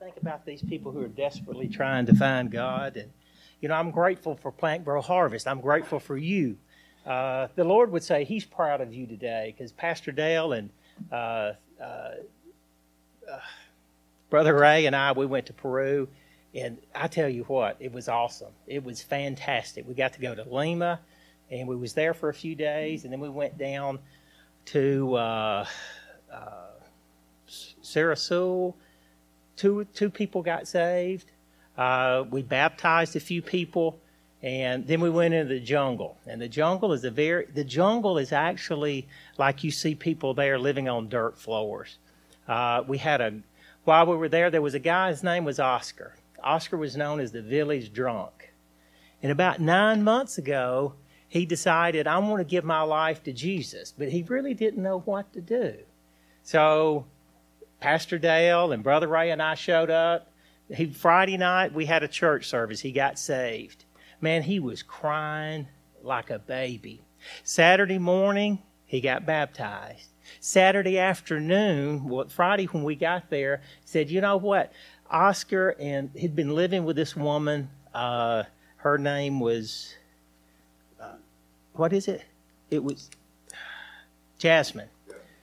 think about these people who are desperately trying to find God. And, you know, I'm grateful for Plant Grow Harvest. I'm grateful for you. Uh, the Lord would say He's proud of you today because Pastor Dale and uh, uh, uh, Brother Ray and I, we went to Peru. And I tell you what, it was awesome. It was fantastic. We got to go to Lima, and we was there for a few days, and then we went down to uh, uh. Two two people got saved. Uh, we baptized a few people, and then we went into the jungle. And the jungle is a very the jungle is actually like you see people there living on dirt floors. Uh, we had a while we were there, there was a guy. His name was Oscar. Oscar was known as the village drunk. And about nine months ago, he decided, I want to give my life to Jesus, but he really didn't know what to do. So Pastor Dale and Brother Ray and I showed up. He, Friday night, we had a church service. He got saved. Man, he was crying like a baby. Saturday morning, he got baptized. Saturday afternoon, well, Friday when we got there, said, you know what? Oscar and he'd been living with this woman. Uh, her name was, uh, what is it? It was Jasmine.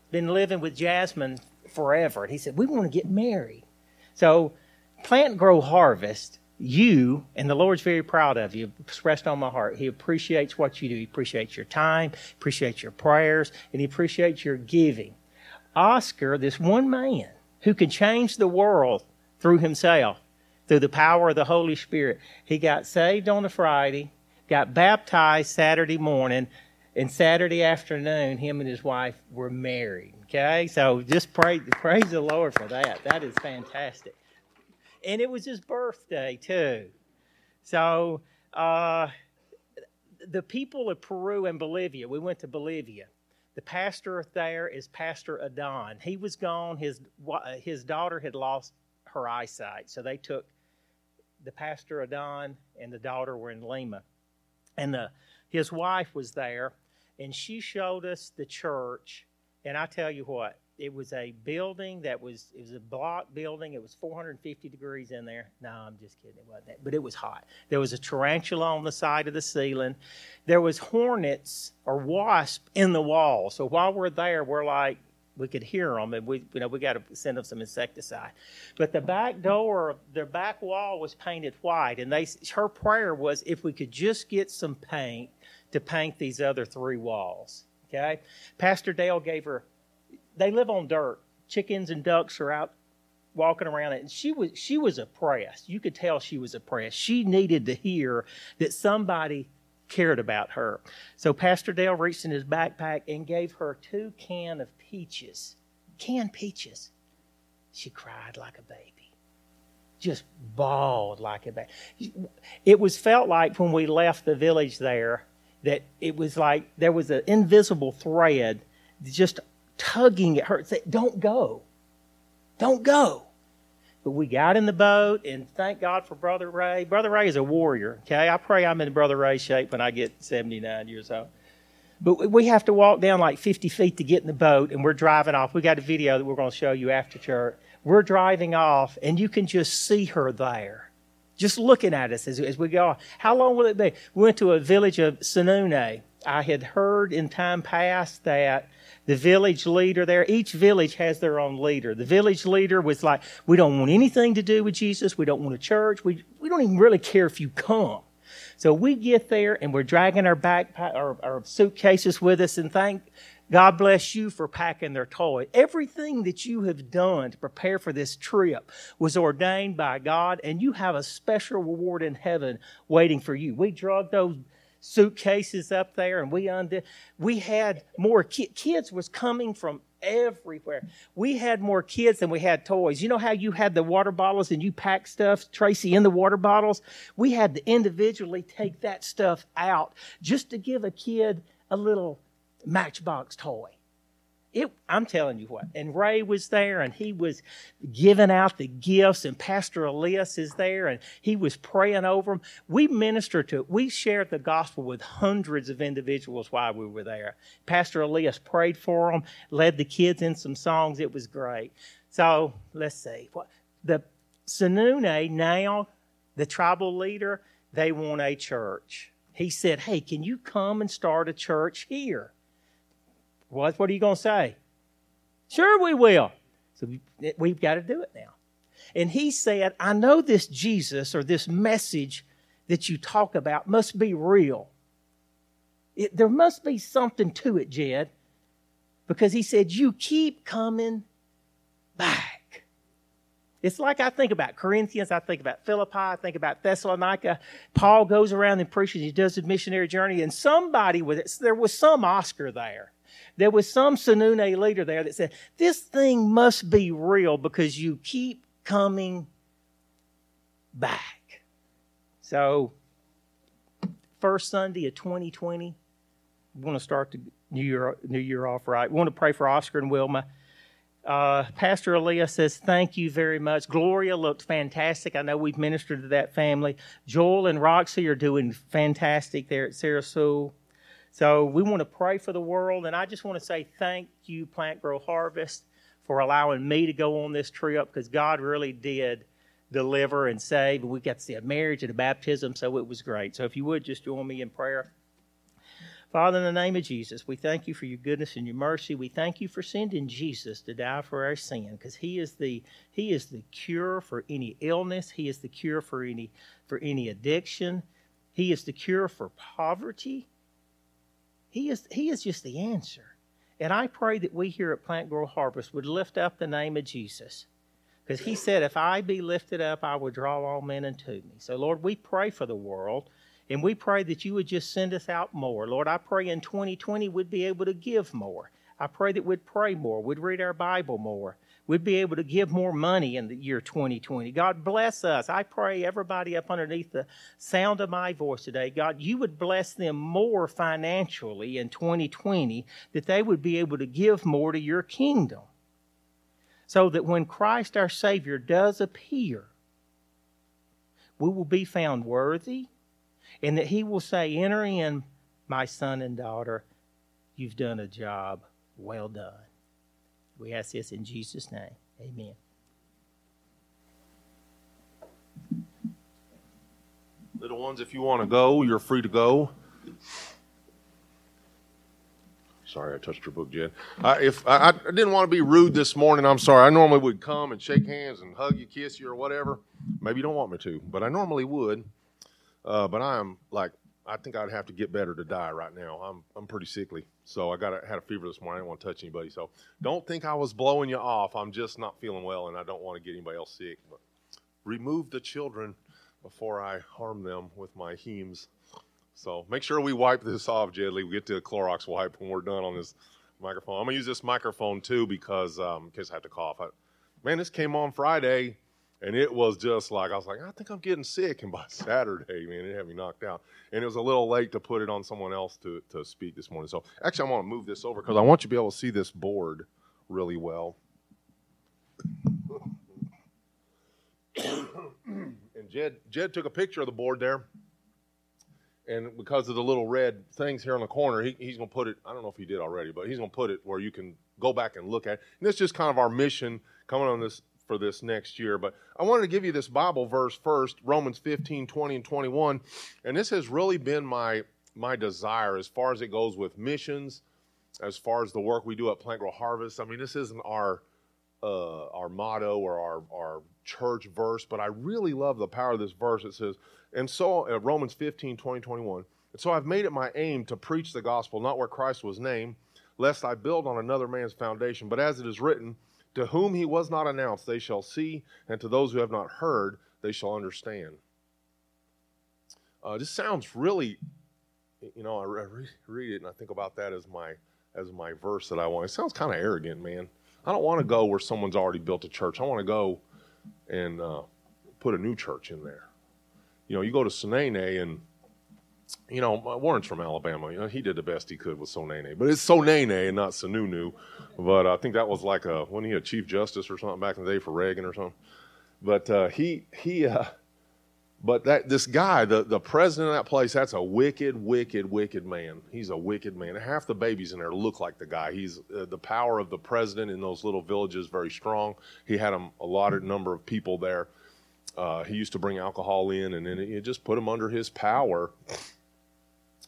Been living with Jasmine forever. And he said, we want to get married. So, plant, grow, harvest. You and the Lord's very proud of you. Expressed on my heart. He appreciates what you do. He appreciates your time, appreciates your prayers, and he appreciates your giving. Oscar, this one man who can change the world through himself, through the power of the Holy Spirit. He got saved on a Friday, got baptized Saturday morning, and Saturday afternoon, him and his wife were married. Okay, so just pray, praise the Lord for that. That is fantastic. And it was his birthday too. So uh, the people of Peru and Bolivia, we went to Bolivia. The pastor there is Pastor Adon. He was gone. His his daughter had lost her eyesight. So they took the pastor Adon and the daughter were in Lima. And the, his wife was there, and she showed us the church. And I tell you what, it was a building that was it was a block building. It was 450 degrees in there. No, I'm just kidding. It wasn't that, but it was hot. There was a tarantula on the side of the ceiling. There was hornets or wasp in the wall. So while we're there, we're like, we could hear them, and we you know we got to send them some insecticide. But the back door, their back wall was painted white, and they her prayer was if we could just get some paint to paint these other three walls. Okay, Pastor Dale gave her. They live on dirt. Chickens and ducks are out walking around it and she was she was oppressed you could tell she was oppressed she needed to hear that somebody cared about her. So Pastor Dale reached in his backpack and gave her two can of peaches. Canned peaches. She cried like a baby. Just bawled like a baby. It was felt like when we left the village there that it was like there was an invisible thread just tugging at her. Say, don't go. Don't go. But we got in the boat, and thank God for Brother Ray. Brother Ray is a warrior. Okay, I pray I'm in Brother Ray shape when I get 79 years old. But we have to walk down like 50 feet to get in the boat, and we're driving off. We got a video that we're going to show you after church. We're driving off, and you can just see her there, just looking at us as, as we go. How long will it be? We went to a village of Sunune. I had heard in time past that the village leader there. Each village has their own leader. The village leader was like, we don't want anything to do with Jesus. We don't want a church. We, we don't even really care if you come. So we get there and we're dragging our backpack, our, our suitcases with us and thank God bless you for packing their toy. Everything that you have done to prepare for this trip was ordained by God, and you have a special reward in heaven waiting for you. We drug those suitcases up there and we undid we had more ki- kids was coming from everywhere we had more kids than we had toys you know how you had the water bottles and you packed stuff tracy in the water bottles we had to individually take that stuff out just to give a kid a little matchbox toy it, I'm telling you what. And Ray was there and he was giving out the gifts, and Pastor Elias is there and he was praying over them. We ministered to, we shared the gospel with hundreds of individuals while we were there. Pastor Elias prayed for them, led the kids in some songs. It was great. So let's see. What the Sununu now, the tribal leader, they want a church. He said, Hey, can you come and start a church here? What, what are you going to say? Sure, we will. So we, we've got to do it now. And he said, I know this Jesus or this message that you talk about must be real. It, there must be something to it, Jed, because he said, You keep coming back. It's like I think about Corinthians, I think about Philippi, I think about Thessalonica. Paul goes around and preaches, he does a missionary journey, and somebody with it, there was some Oscar there. There was some Sununu leader there that said, This thing must be real because you keep coming back. So, first Sunday of 2020, we want to start the new year, new year off right. We want to pray for Oscar and Wilma. Uh, Pastor Aaliyah says, Thank you very much. Gloria looked fantastic. I know we've ministered to that family. Joel and Roxy are doing fantastic there at Sarasota. So we want to pray for the world. And I just want to say thank you, Plant Grow Harvest for allowing me to go on this trip because God really did deliver and save. And we got to see a marriage and a baptism, so it was great. So if you would just join me in prayer. Father, in the name of Jesus, we thank you for your goodness and your mercy. We thank you for sending Jesus to die for our sin because he is the he is the cure for any illness. He is the cure for any for any addiction. He is the cure for poverty. He is he is just the answer. And I pray that we here at Plant Grow Harvest would lift up the name of Jesus. Because he said, If I be lifted up, I will draw all men unto me. So, Lord, we pray for the world. And we pray that you would just send us out more. Lord, I pray in 2020 we'd be able to give more. I pray that we'd pray more, we'd read our Bible more, we'd be able to give more money in the year 2020. God bless us. I pray everybody up underneath the sound of my voice today, God, you would bless them more financially in 2020, that they would be able to give more to your kingdom. So that when Christ our Savior does appear, we will be found worthy, and that He will say, Enter in, my son and daughter, you've done a job well done. We ask this in Jesus' name. Amen. Little ones, if you want to go, you're free to go. Sorry, I touched your book, Jen. Uh, if I, I, didn't want to be rude this morning, I'm sorry. I normally would come and shake hands and hug you, kiss you, or whatever. Maybe you don't want me to, but I normally would. Uh, but I am like I think I'd have to get better to die right now. I'm I'm pretty sickly, so I got a, had a fever this morning. I didn't want to touch anybody, so don't think I was blowing you off. I'm just not feeling well, and I don't want to get anybody else sick. But remove the children before I harm them with my hemes. So make sure we wipe this off, Jedley. We get to a Clorox wipe when we're done on this microphone. I'm gonna use this microphone too because um, in case I have to cough. I, man, this came on Friday and it was just like, I was like, I think I'm getting sick. And by Saturday, man, it had me knocked out. And it was a little late to put it on someone else to, to speak this morning. So actually, I want to move this over because I want you to be able to see this board really well. and Jed, Jed took a picture of the board there. And because of the little red things here in the corner, he, he's going to put it, I don't know if he did already, but he's going to put it where you can go back and look at it. And that's just kind of our mission coming on this for this next year. But I wanted to give you this Bible verse first, Romans 15, 20, and 21. And this has really been my my desire as far as it goes with missions, as far as the work we do at Plant Grow Harvest. I mean, this isn't our uh, our motto or our, our church verse, but I really love the power of this verse. It says, and so uh, Romans 15, 20, 21. And so I've made it my aim to preach the gospel, not where Christ was named, lest I build on another man's foundation. But as it is written, to whom he was not announced, they shall see, and to those who have not heard, they shall understand. Uh, this sounds really, you know, I re- read it and I think about that as my as my verse that I want. It sounds kind of arrogant, man. I don't want to go where someone's already built a church. I want to go and uh, put a new church in there. You know, you go to Sonene and you know, Warren's from Alabama. You know, he did the best he could with Sonene, but it's Sonene and not Sununu. But I think that was like a when he a chief justice or something back in the day for Reagan or something. But uh, he he, uh, but that this guy, the the president of that place, that's a wicked, wicked, wicked man. He's a wicked man. Half the babies in there look like the guy. He's uh, the power of the president in those little villages very strong. He had a, a lot of number of people there, uh, he used to bring alcohol in, and then it just put him under his power.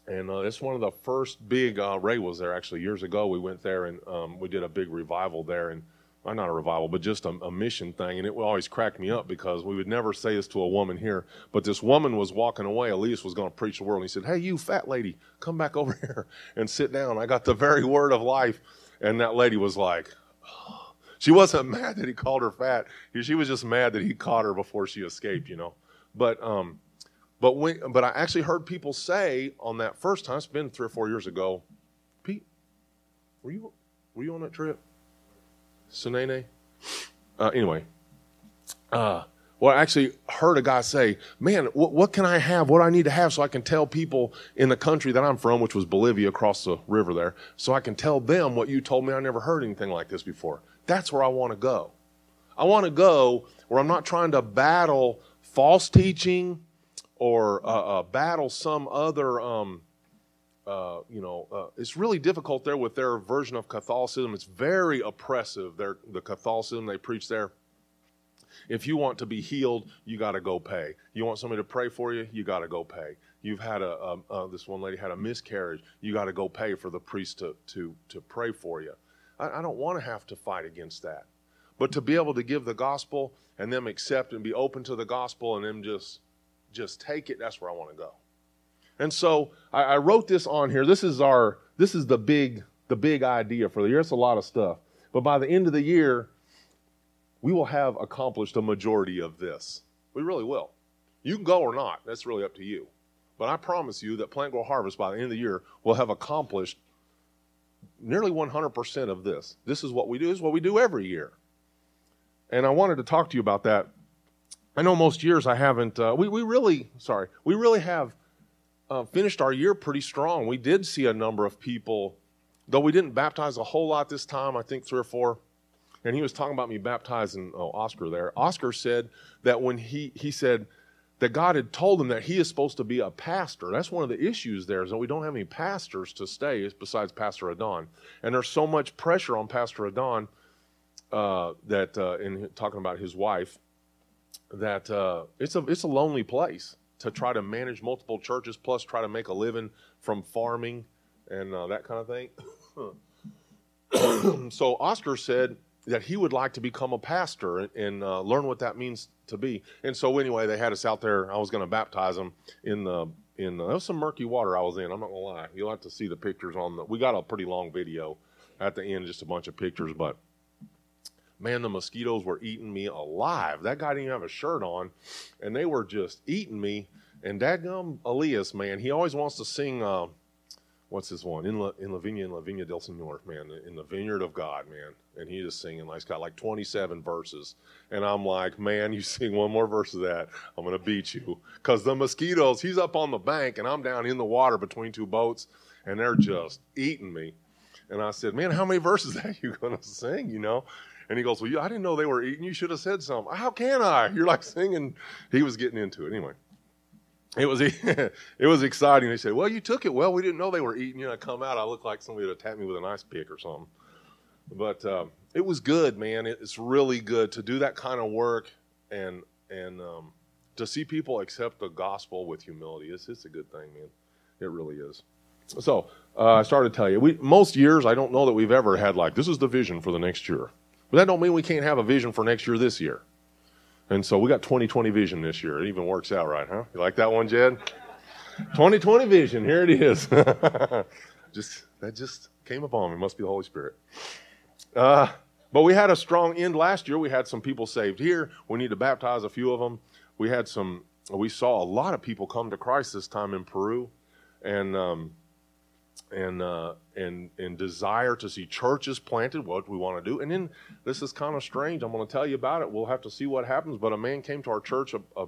And uh, it's one of the first big. Uh, Ray was there actually years ago. We went there and um, we did a big revival there, and well, not a revival, but just a, a, mission thing. And it would always crack me up because we would never say this to a woman here. But this woman was walking away. Elias was going to preach the word, and he said, "Hey, you fat lady, come back over here and sit down. I got the very word of life." And that lady was like. Oh. She wasn't mad that he called her fat. She was just mad that he caught her before she escaped, you know. But um, but when but I actually heard people say on that first time, it's been three or four years ago, Pete, were you were you on that trip? Sinene? Uh, anyway, uh, well, I actually heard a guy say, "Man, what, what, can I have? What do I need to have so I can tell people in the country that I'm from, which was Bolivia, across the river there, so I can tell them what you told me. I never heard anything like this before. That's where I want to go. I want to go where I'm not trying to battle false teaching or uh, uh, battle some other." Um, uh, you know, uh, it's really difficult there with their version of Catholicism. It's very oppressive. Their the Catholicism they preach there. If you want to be healed, you got to go pay. You want somebody to pray for you, you got to go pay. You've had a, a, a, this one lady had a miscarriage, you got to go pay for the priest to to to pray for you. I, I don't want to have to fight against that, but to be able to give the gospel and them accept and be open to the gospel and them just just take it. That's where I want to go. And so I, I, wrote this on here. This is our this is the big the big idea for the year. It's a lot of stuff. But by the end of the year, we will have accomplished a majority of this. We really will. You can go or not. That's really up to you. But I promise you that Plant Grow Harvest by the end of the year will have accomplished nearly 100% of this. This is what we do. This is what we do every year. And I wanted to talk to you about that. I know most years I haven't. Uh, we we really sorry. We really have uh, finished our year pretty strong. We did see a number of people, though we didn't baptize a whole lot this time, I think three or four. And he was talking about me baptizing oh, Oscar there. Oscar said that when he, he said that God had told him that he is supposed to be a pastor. That's one of the issues there is that we don't have any pastors to stay besides Pastor Adon. And there's so much pressure on Pastor Adon uh, that, uh, in talking about his wife, that uh, it's, a, it's a lonely place to try to manage multiple churches, plus try to make a living from farming and uh, that kind of thing. so Oscar said that he would like to become a pastor and, and uh, learn what that means to be. And so anyway, they had us out there. I was going to baptize him in the in the, there was some murky water I was in. I'm not gonna lie. You'll have to see the pictures on the. We got a pretty long video at the end, just a bunch of pictures, but man, the mosquitoes were eating me alive. That guy didn't even have a shirt on, and they were just eating me. And dadgum Elias, man, he always wants to sing. Uh, what's this one in La, in Lavinia in La Viña del Señor, man, in the vineyard of God, man. And he just singing like he's got like 27 verses, and I'm like, man, you sing one more verse of that, I'm gonna beat you, cause the mosquitoes. He's up on the bank, and I'm down in the water between two boats, and they're just eating me. And I said, man, how many verses are you gonna sing? You know, and he goes, Well, I didn't know they were eating. You should have said something. How can I? You're like singing. He was getting into it. Anyway, it was it was exciting. They said, Well, you took it well. We didn't know they were eating. You know, I come out, I look like somebody would attack me with an ice pick or something. But um, it was good, man. It's really good to do that kind of work and and um, to see people accept the gospel with humility. It's, it's a good thing, man. It really is. So uh, I started to tell you, we, most years I don't know that we've ever had like this is the vision for the next year. But that don't mean we can't have a vision for next year this year. And so we got 2020 vision this year. It even works out right, huh? You like that one, Jed? 2020 vision. Here it is. just that just came upon me. Must be the Holy Spirit. Uh, but we had a strong end last year. We had some people saved here. We need to baptize a few of them. We had some. We saw a lot of people come to Christ this time in Peru, and um, and uh, and and desire to see churches planted, what we want to do. And then this is kind of strange. I'm going to tell you about it. We'll have to see what happens. But a man came to our church a, a,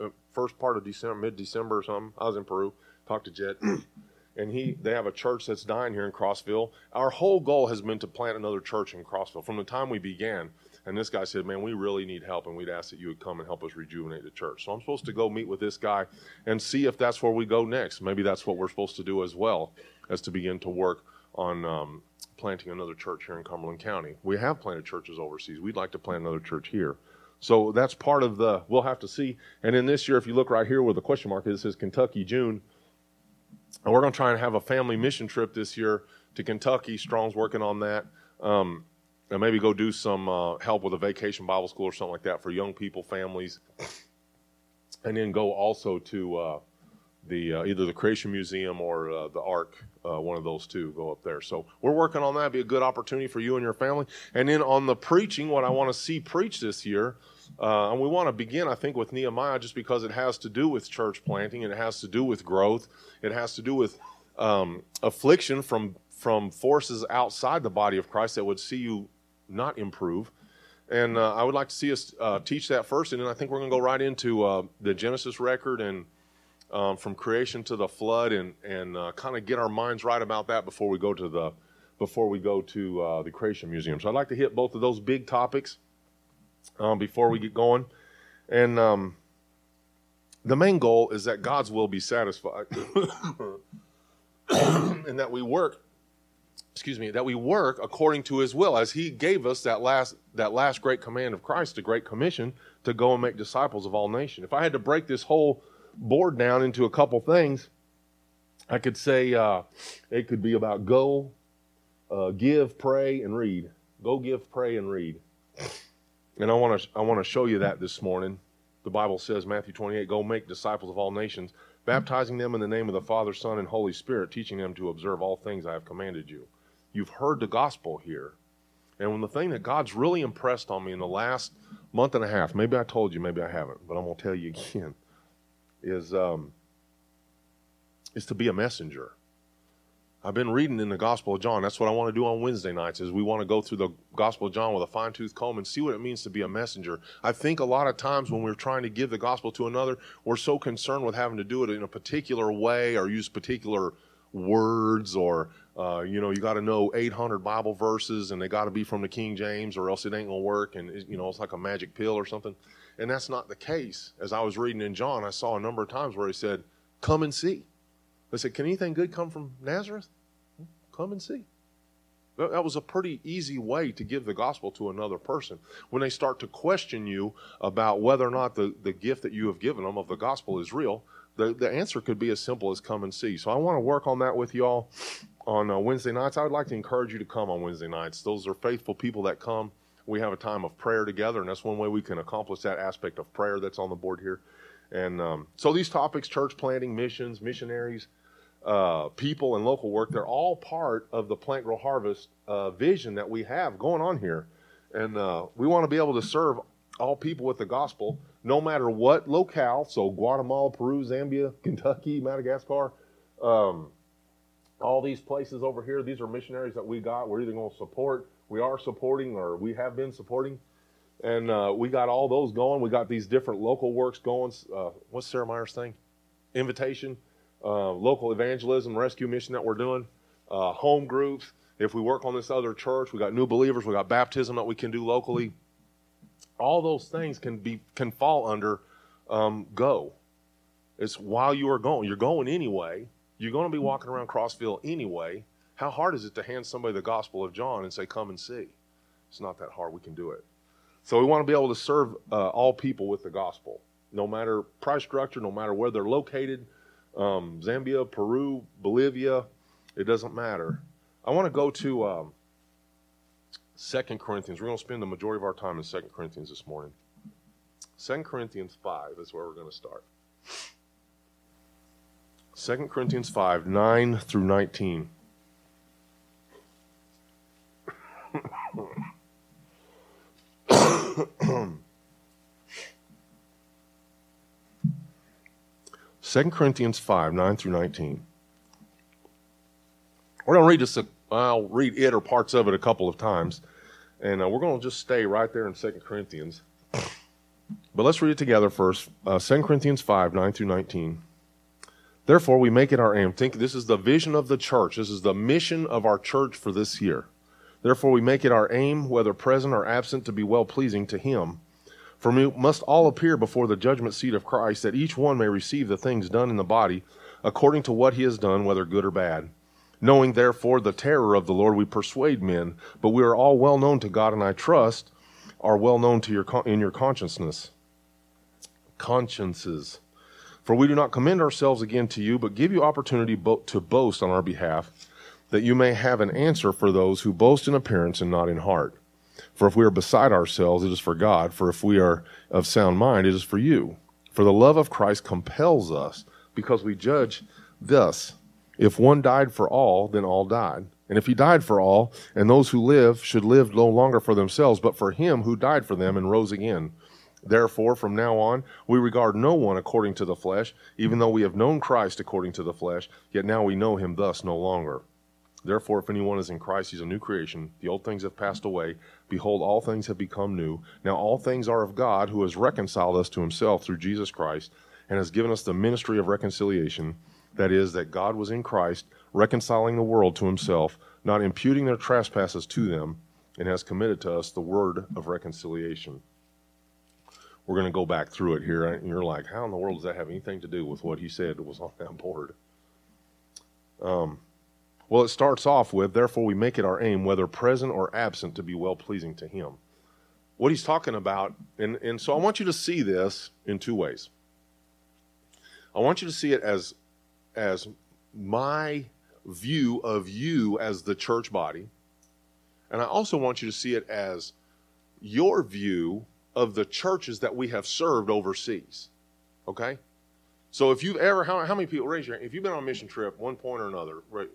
a first part of December, mid December or something. I was in Peru. Talked to Jed, and he they have a church that's dying here in Crossville. Our whole goal has been to plant another church in Crossville from the time we began. And this guy said, Man, we really need help, and we'd ask that you would come and help us rejuvenate the church. So I'm supposed to go meet with this guy and see if that's where we go next. Maybe that's what we're supposed to do as well, as to begin to work on um, planting another church here in Cumberland County. We have planted churches overseas. We'd like to plant another church here. So that's part of the, we'll have to see. And then this year, if you look right here where the question mark is, it says Kentucky, June. And we're going to try and have a family mission trip this year to Kentucky. Strong's working on that. Um, and maybe go do some uh, help with a vacation Bible school or something like that for young people, families. And then go also to uh, the uh, either the Creation Museum or uh, the Ark, uh, one of those two, go up there. So we're working on that. It'd be a good opportunity for you and your family. And then on the preaching, what I want to see preached this year, uh, and we want to begin, I think, with Nehemiah, just because it has to do with church planting, it has to do with growth, it has to do with um, affliction from from forces outside the body of Christ that would see you not improve. And uh, I would like to see us uh, teach that first, and then I think we're going to go right into the Genesis record and um, from creation to the flood and and uh, kind of get our minds right about that before we go to the before we go to uh, the creation museum. So I'd like to hit both of those big topics um, before we get going, and um, the main goal is that God's will be satisfied, and that we work. Excuse me, that we work according to His will, as He gave us that last that last great command of Christ, the Great Commission, to go and make disciples of all nations. If I had to break this whole board down into a couple things, I could say uh, it could be about go, uh, give, pray, and read. Go, give, pray, and read. And I want to I want to show you that this morning. The Bible says, Matthew 28, go make disciples of all nations, baptizing them in the name of the Father, Son, and Holy Spirit, teaching them to observe all things I have commanded you. You've heard the gospel here. And when the thing that God's really impressed on me in the last month and a half, maybe I told you, maybe I haven't, but I'm going to tell you again is um, is to be a messenger. I've been reading in the Gospel of John. That's what I want to do on Wednesday nights. Is we want to go through the Gospel of John with a fine tooth comb and see what it means to be a messenger. I think a lot of times when we're trying to give the gospel to another, we're so concerned with having to do it in a particular way or use particular words or uh, you know you got to know 800 Bible verses and they got to be from the King James or else it ain't gonna work and you know it's like a magic pill or something. And that's not the case. As I was reading in John, I saw a number of times where he said, Come and see. I said, Can anything good come from Nazareth? Come and see. That was a pretty easy way to give the gospel to another person. When they start to question you about whether or not the, the gift that you have given them of the gospel is real, the, the answer could be as simple as come and see. So I want to work on that with y'all on uh, Wednesday nights. I would like to encourage you to come on Wednesday nights. Those are faithful people that come we have a time of prayer together, and that's one way we can accomplish that aspect of prayer that's on the board here. And um, so these topics church planting, missions, missionaries, uh, people, and local work they're all part of the Plant Grow Harvest uh, vision that we have going on here. And uh, we want to be able to serve all people with the gospel, no matter what locale. So Guatemala, Peru, Zambia, Kentucky, Madagascar. Um, all these places over here, these are missionaries that we got. We're either going to support we are supporting or we have been supporting. And uh, we got all those going. We got these different local works going. Uh, what's Sarah Meyer's thing? Invitation, uh, local evangelism, rescue mission that we're doing, uh, home groups. If we work on this other church, we got new believers, we got baptism that we can do locally. All those things can be can fall under um, go. It's while you are going. You're going anyway. You're going to be walking around Crossville anyway. How hard is it to hand somebody the Gospel of John and say, Come and see? It's not that hard. We can do it. So we want to be able to serve uh, all people with the gospel, no matter price structure, no matter where they're located um, Zambia, Peru, Bolivia, it doesn't matter. I want to go to um, 2 Corinthians. We're going to spend the majority of our time in 2 Corinthians this morning. 2 Corinthians 5 is where we're going to start. 2 Corinthians 5, 9 through 19. Second Corinthians 5, 9 through 19. We're going to read this, I'll read it or parts of it a couple of times. And uh, we're going to just stay right there in Second Corinthians. But let's read it together first. Uh, 2 Corinthians 5, 9 through 19. Therefore, we make it our aim. Think this is the vision of the church. This is the mission of our church for this year Therefore, we make it our aim, whether present or absent, to be well pleasing to Him. For we must all appear before the judgment seat of Christ, that each one may receive the things done in the body according to what he has done, whether good or bad. Knowing therefore the terror of the Lord, we persuade men, but we are all well known to God, and I trust are well known to your in your consciousness. Consciences. For we do not commend ourselves again to you, but give you opportunity bo- to boast on our behalf, that you may have an answer for those who boast in appearance and not in heart. For if we are beside ourselves, it is for God. For if we are of sound mind, it is for you. For the love of Christ compels us, because we judge thus if one died for all, then all died. And if he died for all, and those who live should live no longer for themselves, but for him who died for them and rose again. Therefore, from now on, we regard no one according to the flesh, even though we have known Christ according to the flesh, yet now we know him thus no longer. Therefore, if anyone is in Christ, he's a new creation. The old things have passed away. Behold, all things have become new. Now all things are of God, who has reconciled us to himself through Jesus Christ, and has given us the ministry of reconciliation. That is, that God was in Christ, reconciling the world to himself, not imputing their trespasses to them, and has committed to us the word of reconciliation. We're going to go back through it here, and you're like, how in the world does that have anything to do with what he said was on that board? Um, well, it starts off with, therefore, we make it our aim, whether present or absent, to be well pleasing to Him. What he's talking about, and, and so I want you to see this in two ways. I want you to see it as, as my view of you as the church body, and I also want you to see it as your view of the churches that we have served overseas. Okay? So if you've ever, how, how many people, raise your hand, if you've been on a mission trip, one point or another, right,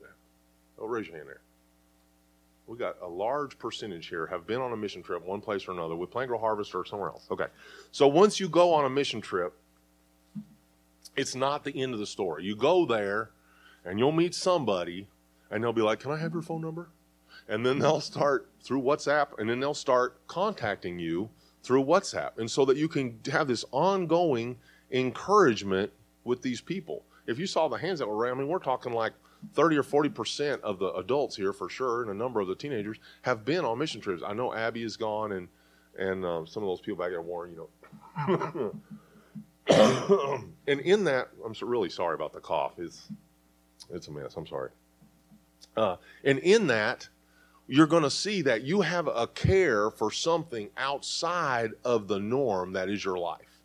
Oh, raise your hand there. We got a large percentage here have been on a mission trip, one place or another, with Plant Grow Harvest or somewhere else. Okay. So once you go on a mission trip, it's not the end of the story. You go there and you'll meet somebody and they'll be like, Can I have your phone number? And then they'll start through WhatsApp and then they'll start contacting you through WhatsApp. And so that you can have this ongoing encouragement with these people. If you saw the hands that were raised, I mean, we're talking like 30 or 40 percent of the adults here for sure, and a number of the teenagers have been on mission trips. I know Abby is gone, and and um, some of those people back there, Warren, you know. and in that, I'm so really sorry about the cough. It's it's a mess. I'm sorry. Uh, and in that, you're going to see that you have a care for something outside of the norm that is your life.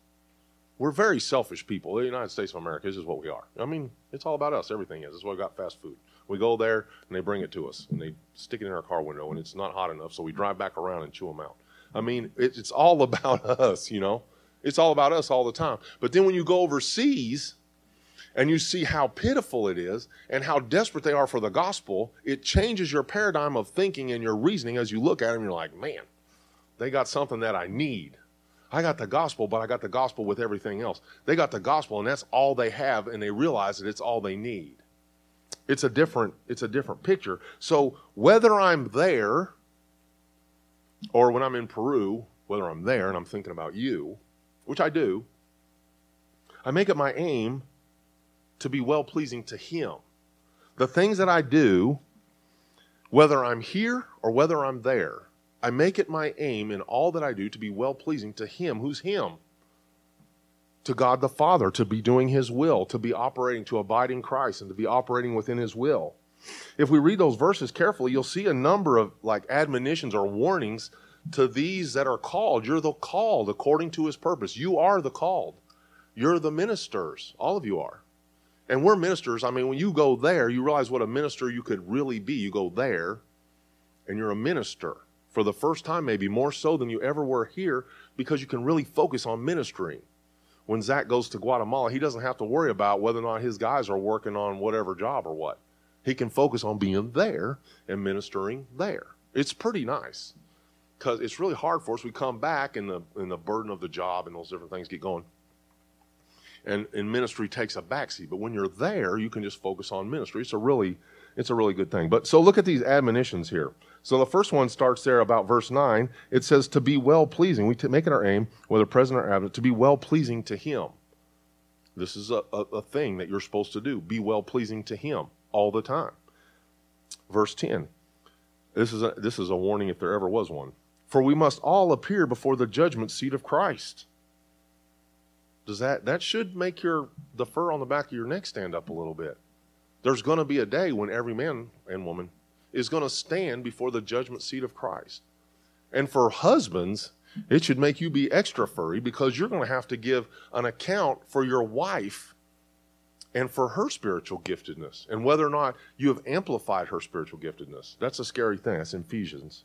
We're very selfish people. The United States of America, this is what we are. I mean, it's all about us. Everything is. That's why we got fast food. We go there and they bring it to us and they stick it in our car window and it's not hot enough, so we drive back around and chew them out. I mean, it's all about us, you know? It's all about us all the time. But then when you go overseas and you see how pitiful it is and how desperate they are for the gospel, it changes your paradigm of thinking and your reasoning as you look at them. You're like, man, they got something that I need. I got the gospel, but I got the gospel with everything else. They got the gospel, and that's all they have, and they realize that it's all they need. It's a different, it's a different picture. So whether I'm there or when I'm in Peru, whether I'm there and I'm thinking about you, which I do, I make it my aim to be well pleasing to Him. The things that I do, whether I'm here or whether I'm there, I make it my aim in all that I do to be well pleasing to Him. Who's Him? To God the Father, to be doing His will, to be operating, to abide in Christ, and to be operating within His will. If we read those verses carefully, you'll see a number of like admonitions or warnings to these that are called. You're the called according to His purpose. You are the called. You're the ministers. All of you are. And we're ministers. I mean, when you go there, you realize what a minister you could really be. You go there, and you're a minister for the first time, maybe more so than you ever were here, because you can really focus on ministering. When Zach goes to Guatemala, he doesn't have to worry about whether or not his guys are working on whatever job or what. He can focus on being there and ministering there. It's pretty nice because it's really hard for us. We come back and the and the burden of the job and those different things get going, and and ministry takes a backseat. But when you're there, you can just focus on ministry. It's a really it's a really good thing. But so look at these admonitions here. So the first one starts there about verse 9. It says, to be well pleasing. We make it our aim, whether present or absent, to be well pleasing to Him. This is a, a, a thing that you're supposed to do. Be well pleasing to Him all the time. Verse 10. This is, a, this is a warning if there ever was one. For we must all appear before the judgment seat of Christ. Does that that should make your the fur on the back of your neck stand up a little bit? There's going to be a day when every man and woman is going to stand before the judgment seat of Christ. And for husbands, It should make you be extra furry because you're going to have to give an account for your wife and for her spiritual giftedness and whether or not you have amplified her spiritual giftedness. That's a scary thing. That's in Ephesians.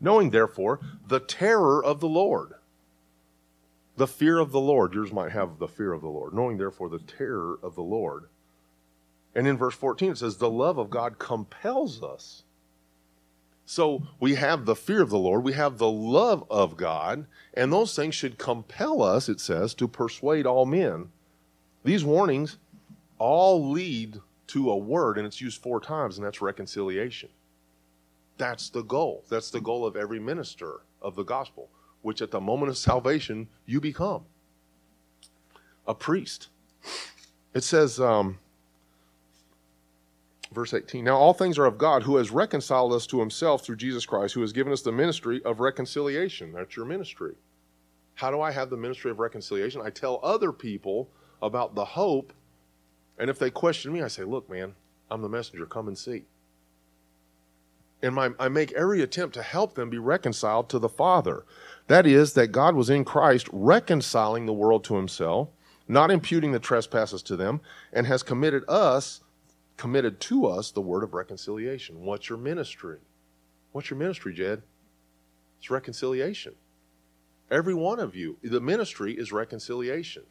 Knowing, therefore, the terror of the Lord. The fear of the Lord. Yours might have the fear of the Lord. Knowing, therefore, the terror of the Lord. And in verse 14, it says, The love of God compels us. So we have the fear of the Lord, we have the love of God, and those things should compel us, it says, to persuade all men. These warnings all lead to a word, and it's used four times, and that's reconciliation. That's the goal. That's the goal of every minister of the gospel, which at the moment of salvation, you become a priest. It says, um, verse 18 Now all things are of God, who has reconciled us to himself through Jesus Christ, who has given us the ministry of reconciliation. That's your ministry. How do I have the ministry of reconciliation? I tell other people about the hope, and if they question me, I say, Look, man, I'm the messenger, come and see. And my, I make every attempt to help them be reconciled to the Father. That is, that God was in Christ reconciling the world to himself, not imputing the trespasses to them, and has committed us committed to us the word of reconciliation. What's your ministry? What's your ministry, Jed? It's reconciliation. Every one of you, the ministry is reconciliation.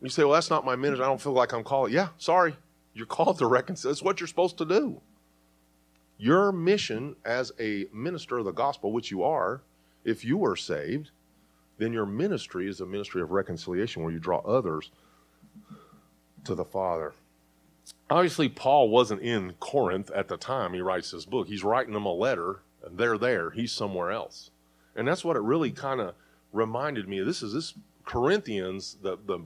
You say, well, that's not my ministry. I don't feel like I'm called. Yeah, sorry. You're called to reconcile. It's what you're supposed to do. Your mission as a minister of the gospel, which you are, if you are saved, then your ministry is a ministry of reconciliation where you draw others to the Father obviously Paul wasn't in Corinth at the time he writes this book. He's writing them a letter, and they're there. He's somewhere else. And that's what it really kind of reminded me of. This is this Corinthians, the the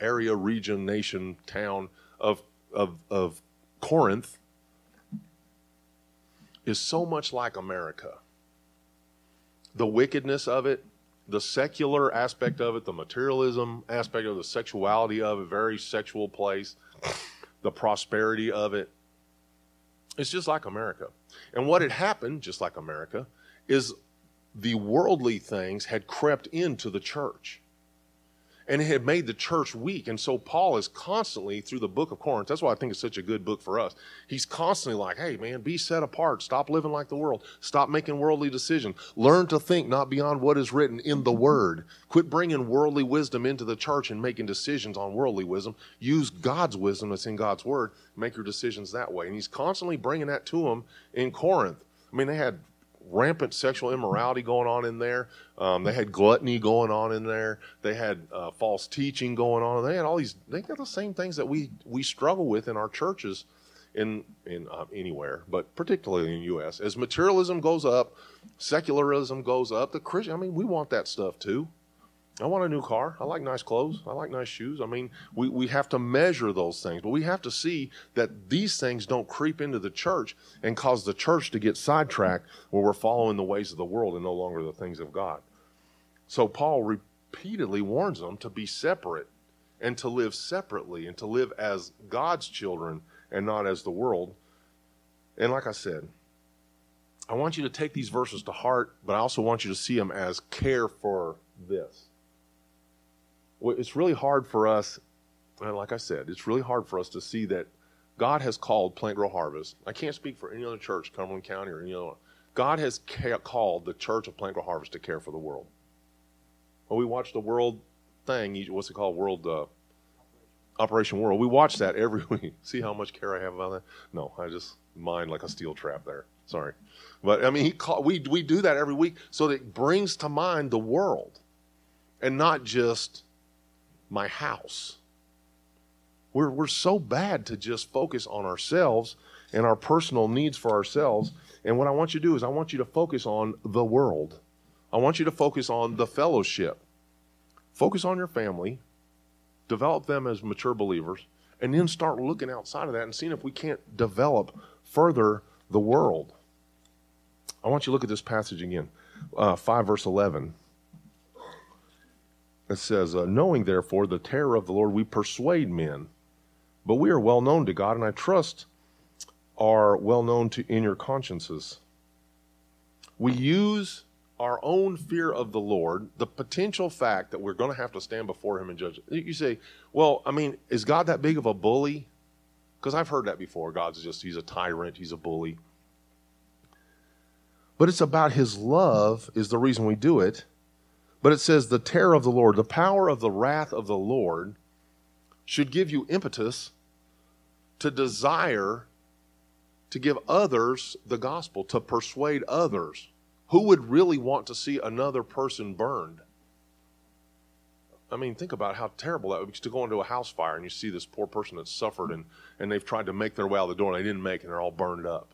area, region, nation, town of of of Corinth is so much like America. The wickedness of it, the secular aspect of it, the materialism aspect of it, the sexuality of it, very sexual place the prosperity of it. It's just like America. And what had happened, just like America, is the worldly things had crept into the church and it had made the church weak. And so Paul is constantly through the book of Corinth. That's why I think it's such a good book for us. He's constantly like, hey, man, be set apart. Stop living like the world. Stop making worldly decisions. Learn to think not beyond what is written in the word. Quit bringing worldly wisdom into the church and making decisions on worldly wisdom. Use God's wisdom that's in God's word. Make your decisions that way. And he's constantly bringing that to them in Corinth. I mean, they had rampant sexual immorality going on in there. Um, they had gluttony going on in there. They had uh, false teaching going on. They had all these. They got the same things that we we struggle with in our churches, in in uh, anywhere, but particularly in the U.S. As materialism goes up, secularism goes up. The Christian. I mean, we want that stuff too. I want a new car. I like nice clothes. I like nice shoes. I mean, we, we have to measure those things, but we have to see that these things don't creep into the church and cause the church to get sidetracked where we're following the ways of the world and no longer the things of God. So Paul repeatedly warns them to be separate and to live separately and to live as God's children and not as the world. And like I said, I want you to take these verses to heart, but I also want you to see them as care for this it's really hard for us, and like I said, it's really hard for us to see that God has called Plant Grow Harvest. I can't speak for any other church, Cumberland County or any other. God has ca- called the church of Plant Grow Harvest to care for the world. When we watch the world thing, what's it called? World uh, Operation World. We watch that every week. See how much care I have about that? No, I just mind like a steel trap there. Sorry, but I mean, he call, we we do that every week so that it brings to mind the world, and not just my house. We're, we're so bad to just focus on ourselves and our personal needs for ourselves. And what I want you to do is, I want you to focus on the world. I want you to focus on the fellowship. Focus on your family, develop them as mature believers, and then start looking outside of that and seeing if we can't develop further the world. I want you to look at this passage again, uh, 5 verse 11 it says, uh, Knowing therefore the terror of the Lord, we persuade men. But we are well known to God, and I trust are well known to in your consciences. We use our own fear of the Lord, the potential fact that we're going to have to stand before Him and judge. You say, well, I mean, is God that big of a bully? Because I've heard that before. God's just, He's a tyrant, He's a bully. But it's about His love, is the reason we do it. But it says, the terror of the Lord, the power of the wrath of the Lord should give you impetus to desire to give others the gospel, to persuade others who would really want to see another person burned? I mean, think about how terrible that would be to go into a house fire and you see this poor person that's suffered and, and they've tried to make their way out the door and they didn't make it and they're all burned up.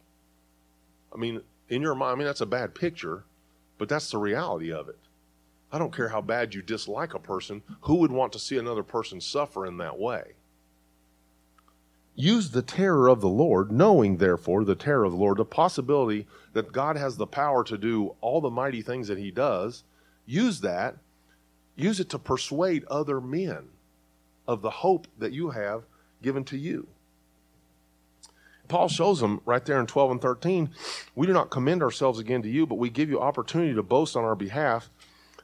I mean, in your mind, I mean, that's a bad picture, but that's the reality of it. I don't care how bad you dislike a person, who would want to see another person suffer in that way? Use the terror of the Lord, knowing, therefore, the terror of the Lord, the possibility that God has the power to do all the mighty things that He does. Use that. Use it to persuade other men of the hope that you have given to you. Paul shows them right there in 12 and 13 we do not commend ourselves again to you, but we give you opportunity to boast on our behalf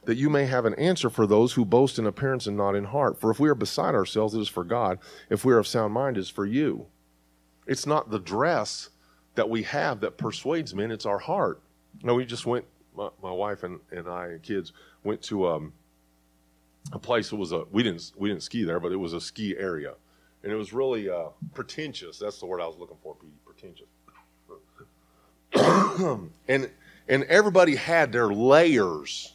that you may have an answer for those who boast in appearance and not in heart. For if we are beside ourselves, it is for God. If we are of sound mind, it is for you. It's not the dress that we have that persuades men, it's our heart. Now, we just went, my, my wife and, and I and kids went to um, a place that was a, we didn't, we didn't ski there, but it was a ski area. And it was really uh, pretentious. That's the word I was looking for, pretentious. and, and everybody had their layers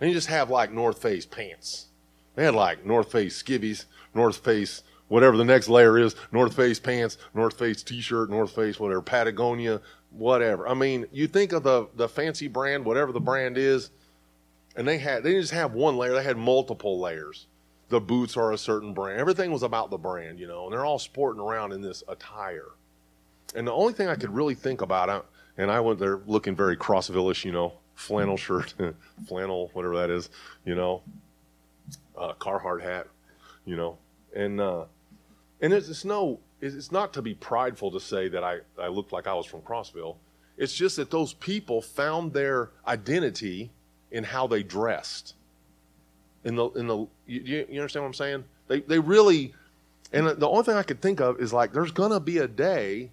and you just have like North Face pants. They had like North Face skivvies, North Face, whatever the next layer is, North Face pants, North Face t-shirt, North Face, whatever, Patagonia, whatever. I mean, you think of the, the fancy brand, whatever the brand is, and they had, they didn't just have one layer, they had multiple layers. The boots are a certain brand. Everything was about the brand, you know, and they're all sporting around in this attire. And the only thing I could really think about, and I went there looking very Crossville-ish, you know, flannel shirt, flannel, whatever that is, you know, uh, Carhartt hat, you know, and uh, and it's, it's no, it's not to be prideful to say that I I looked like I was from Crossville. It's just that those people found their identity in how they dressed. In the in the you, you understand what I'm saying? They they really, and the only thing I could think of is like there's gonna be a day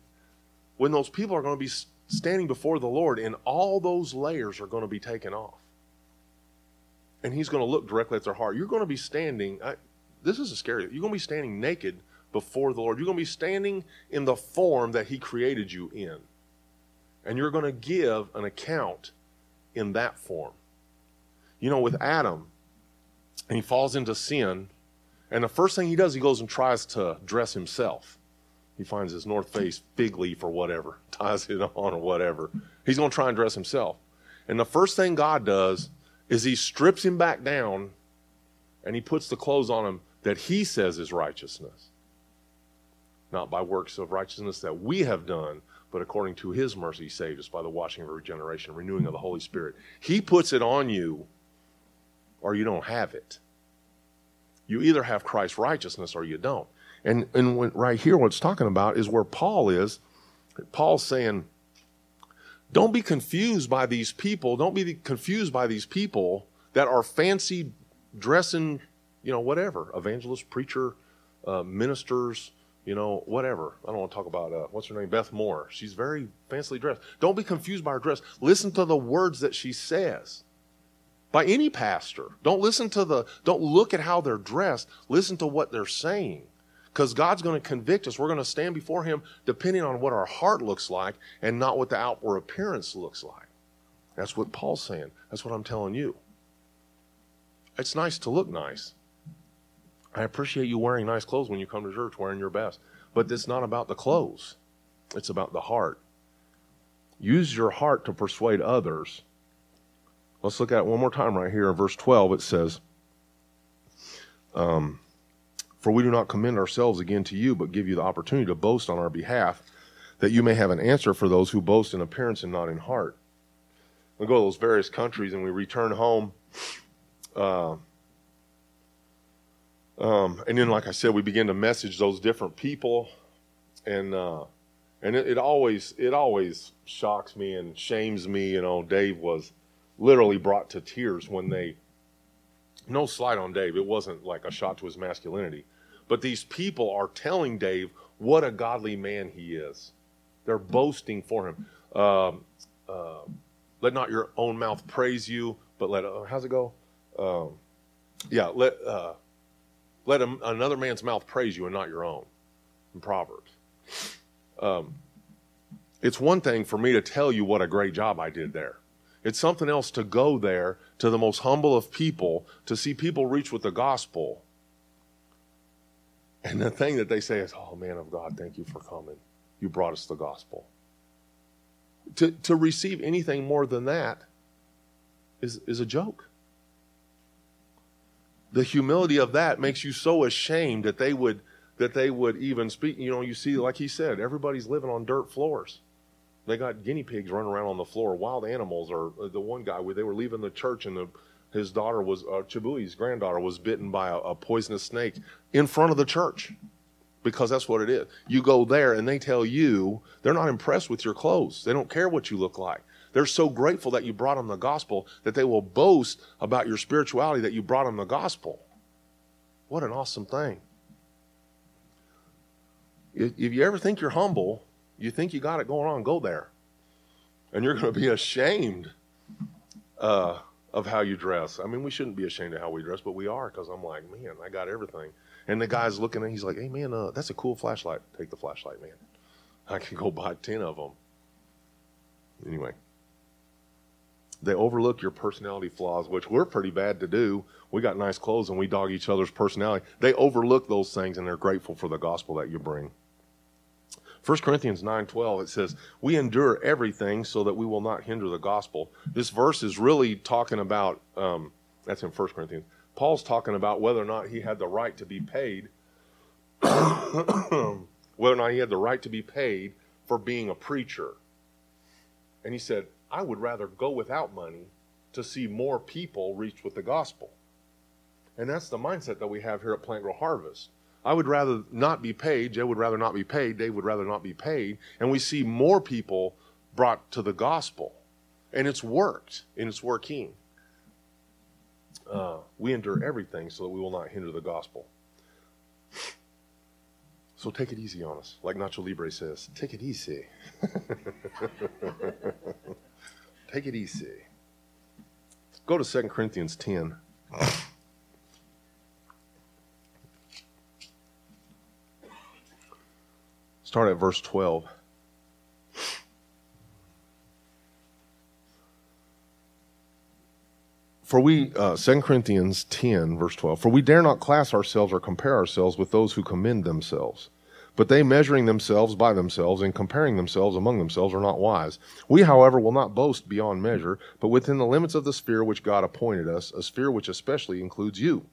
when those people are to be standing before the Lord, and all those layers are going to be taken off. And He's going to look directly at their heart. You're going to be standing, I, this is a scary, you're going to be standing naked before the Lord. You're going to be standing in the form that He created you in. And you're going to give an account in that form. You know, with Adam, and he falls into sin, and the first thing he does, he goes and tries to dress himself. He finds his North Face fig leaf or whatever, ties it on or whatever. He's going to try and dress himself. And the first thing God does is he strips him back down and he puts the clothes on him that he says is righteousness. Not by works of righteousness that we have done, but according to his mercy, he saved us by the washing of regeneration, renewing of the Holy Spirit. He puts it on you, or you don't have it. You either have Christ's righteousness or you don't. And, and when, right here, what it's talking about is where Paul is. Paul's saying, don't be confused by these people. Don't be confused by these people that are fancy dressing, you know, whatever, evangelist, preacher, uh, ministers, you know, whatever. I don't want to talk about, uh, what's her name? Beth Moore. She's very fancily dressed. Don't be confused by her dress. Listen to the words that she says by any pastor. Don't listen to the, don't look at how they're dressed. Listen to what they're saying because God's going to convict us. We're going to stand before Him depending on what our heart looks like and not what the outward appearance looks like. That's what Paul's saying. That's what I'm telling you. It's nice to look nice. I appreciate you wearing nice clothes when you come to church wearing your best. But it's not about the clothes, it's about the heart. Use your heart to persuade others. Let's look at it one more time right here in verse 12. It says, um, for we do not commend ourselves again to you, but give you the opportunity to boast on our behalf, that you may have an answer for those who boast in appearance and not in heart. We go to those various countries and we return home. Uh, um, and then, like I said, we begin to message those different people, and uh, and it, it, always it always shocks me and shames me. You know, Dave was literally brought to tears when they. No slight on Dave. It wasn't like a shot to his masculinity. But these people are telling Dave what a godly man he is. They're boasting for him. Um, uh, let not your own mouth praise you, but let uh, how's it go? Um, yeah, let uh, let a, another man's mouth praise you and not your own. In Proverbs. Um, it's one thing for me to tell you what a great job I did there. It's something else to go there to the most humble of people to see people reach with the gospel. And the thing that they say is, Oh, man of God, thank you for coming. You brought us the gospel. To, to receive anything more than that is, is a joke. The humility of that makes you so ashamed that they would that they would even speak. You know, you see, like he said, everybody's living on dirt floors. They got guinea pigs running around on the floor, wild animals. Or uh, the one guy, where they were leaving the church, and the, his daughter was, uh, Chibui's granddaughter was bitten by a, a poisonous snake in front of the church because that's what it is. You go there and they tell you they're not impressed with your clothes. They don't care what you look like. They're so grateful that you brought them the gospel that they will boast about your spirituality that you brought them the gospel. What an awesome thing. If you ever think you're humble, you think you got it going on, go there. And you're going to be ashamed uh, of how you dress. I mean, we shouldn't be ashamed of how we dress, but we are because I'm like, man, I got everything. And the guy's looking at he's like, hey, man, uh, that's a cool flashlight. Take the flashlight, man. I can go buy 10 of them. Anyway, they overlook your personality flaws, which we're pretty bad to do. We got nice clothes and we dog each other's personality. They overlook those things and they're grateful for the gospel that you bring. 1 Corinthians 9:12 it says, "We endure everything so that we will not hinder the gospel." This verse is really talking about um, that's in 1 Corinthians. Paul's talking about whether or not he had the right to be paid whether or not he had the right to be paid for being a preacher. And he said, "I would rather go without money to see more people reached with the gospel." And that's the mindset that we have here at Plant Grow Harvest. I would rather not be paid. Joe would rather not be paid. Dave would rather not be paid. And we see more people brought to the gospel. And it's worked, and it's working. Uh, we endure everything so that we will not hinder the gospel. So take it easy on us. Like Nacho Libre says, take it easy. take it easy. Go to 2 Corinthians 10. Start at verse 12. For we, uh, 2 Corinthians 10, verse 12, for we dare not class ourselves or compare ourselves with those who commend themselves. But they, measuring themselves by themselves and comparing themselves among themselves, are not wise. We, however, will not boast beyond measure, but within the limits of the sphere which God appointed us, a sphere which especially includes you.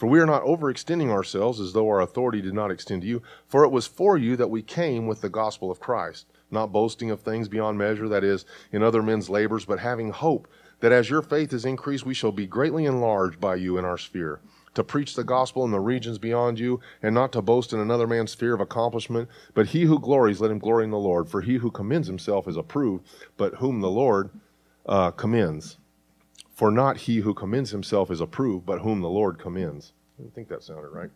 For we are not overextending ourselves as though our authority did not extend to you. For it was for you that we came with the gospel of Christ, not boasting of things beyond measure, that is, in other men's labors, but having hope that as your faith is increased, we shall be greatly enlarged by you in our sphere, to preach the gospel in the regions beyond you, and not to boast in another man's sphere of accomplishment. But he who glories, let him glory in the Lord. For he who commends himself is approved, but whom the Lord uh, commends. For not he who commends himself is approved, but whom the Lord commends. I think that sounded right.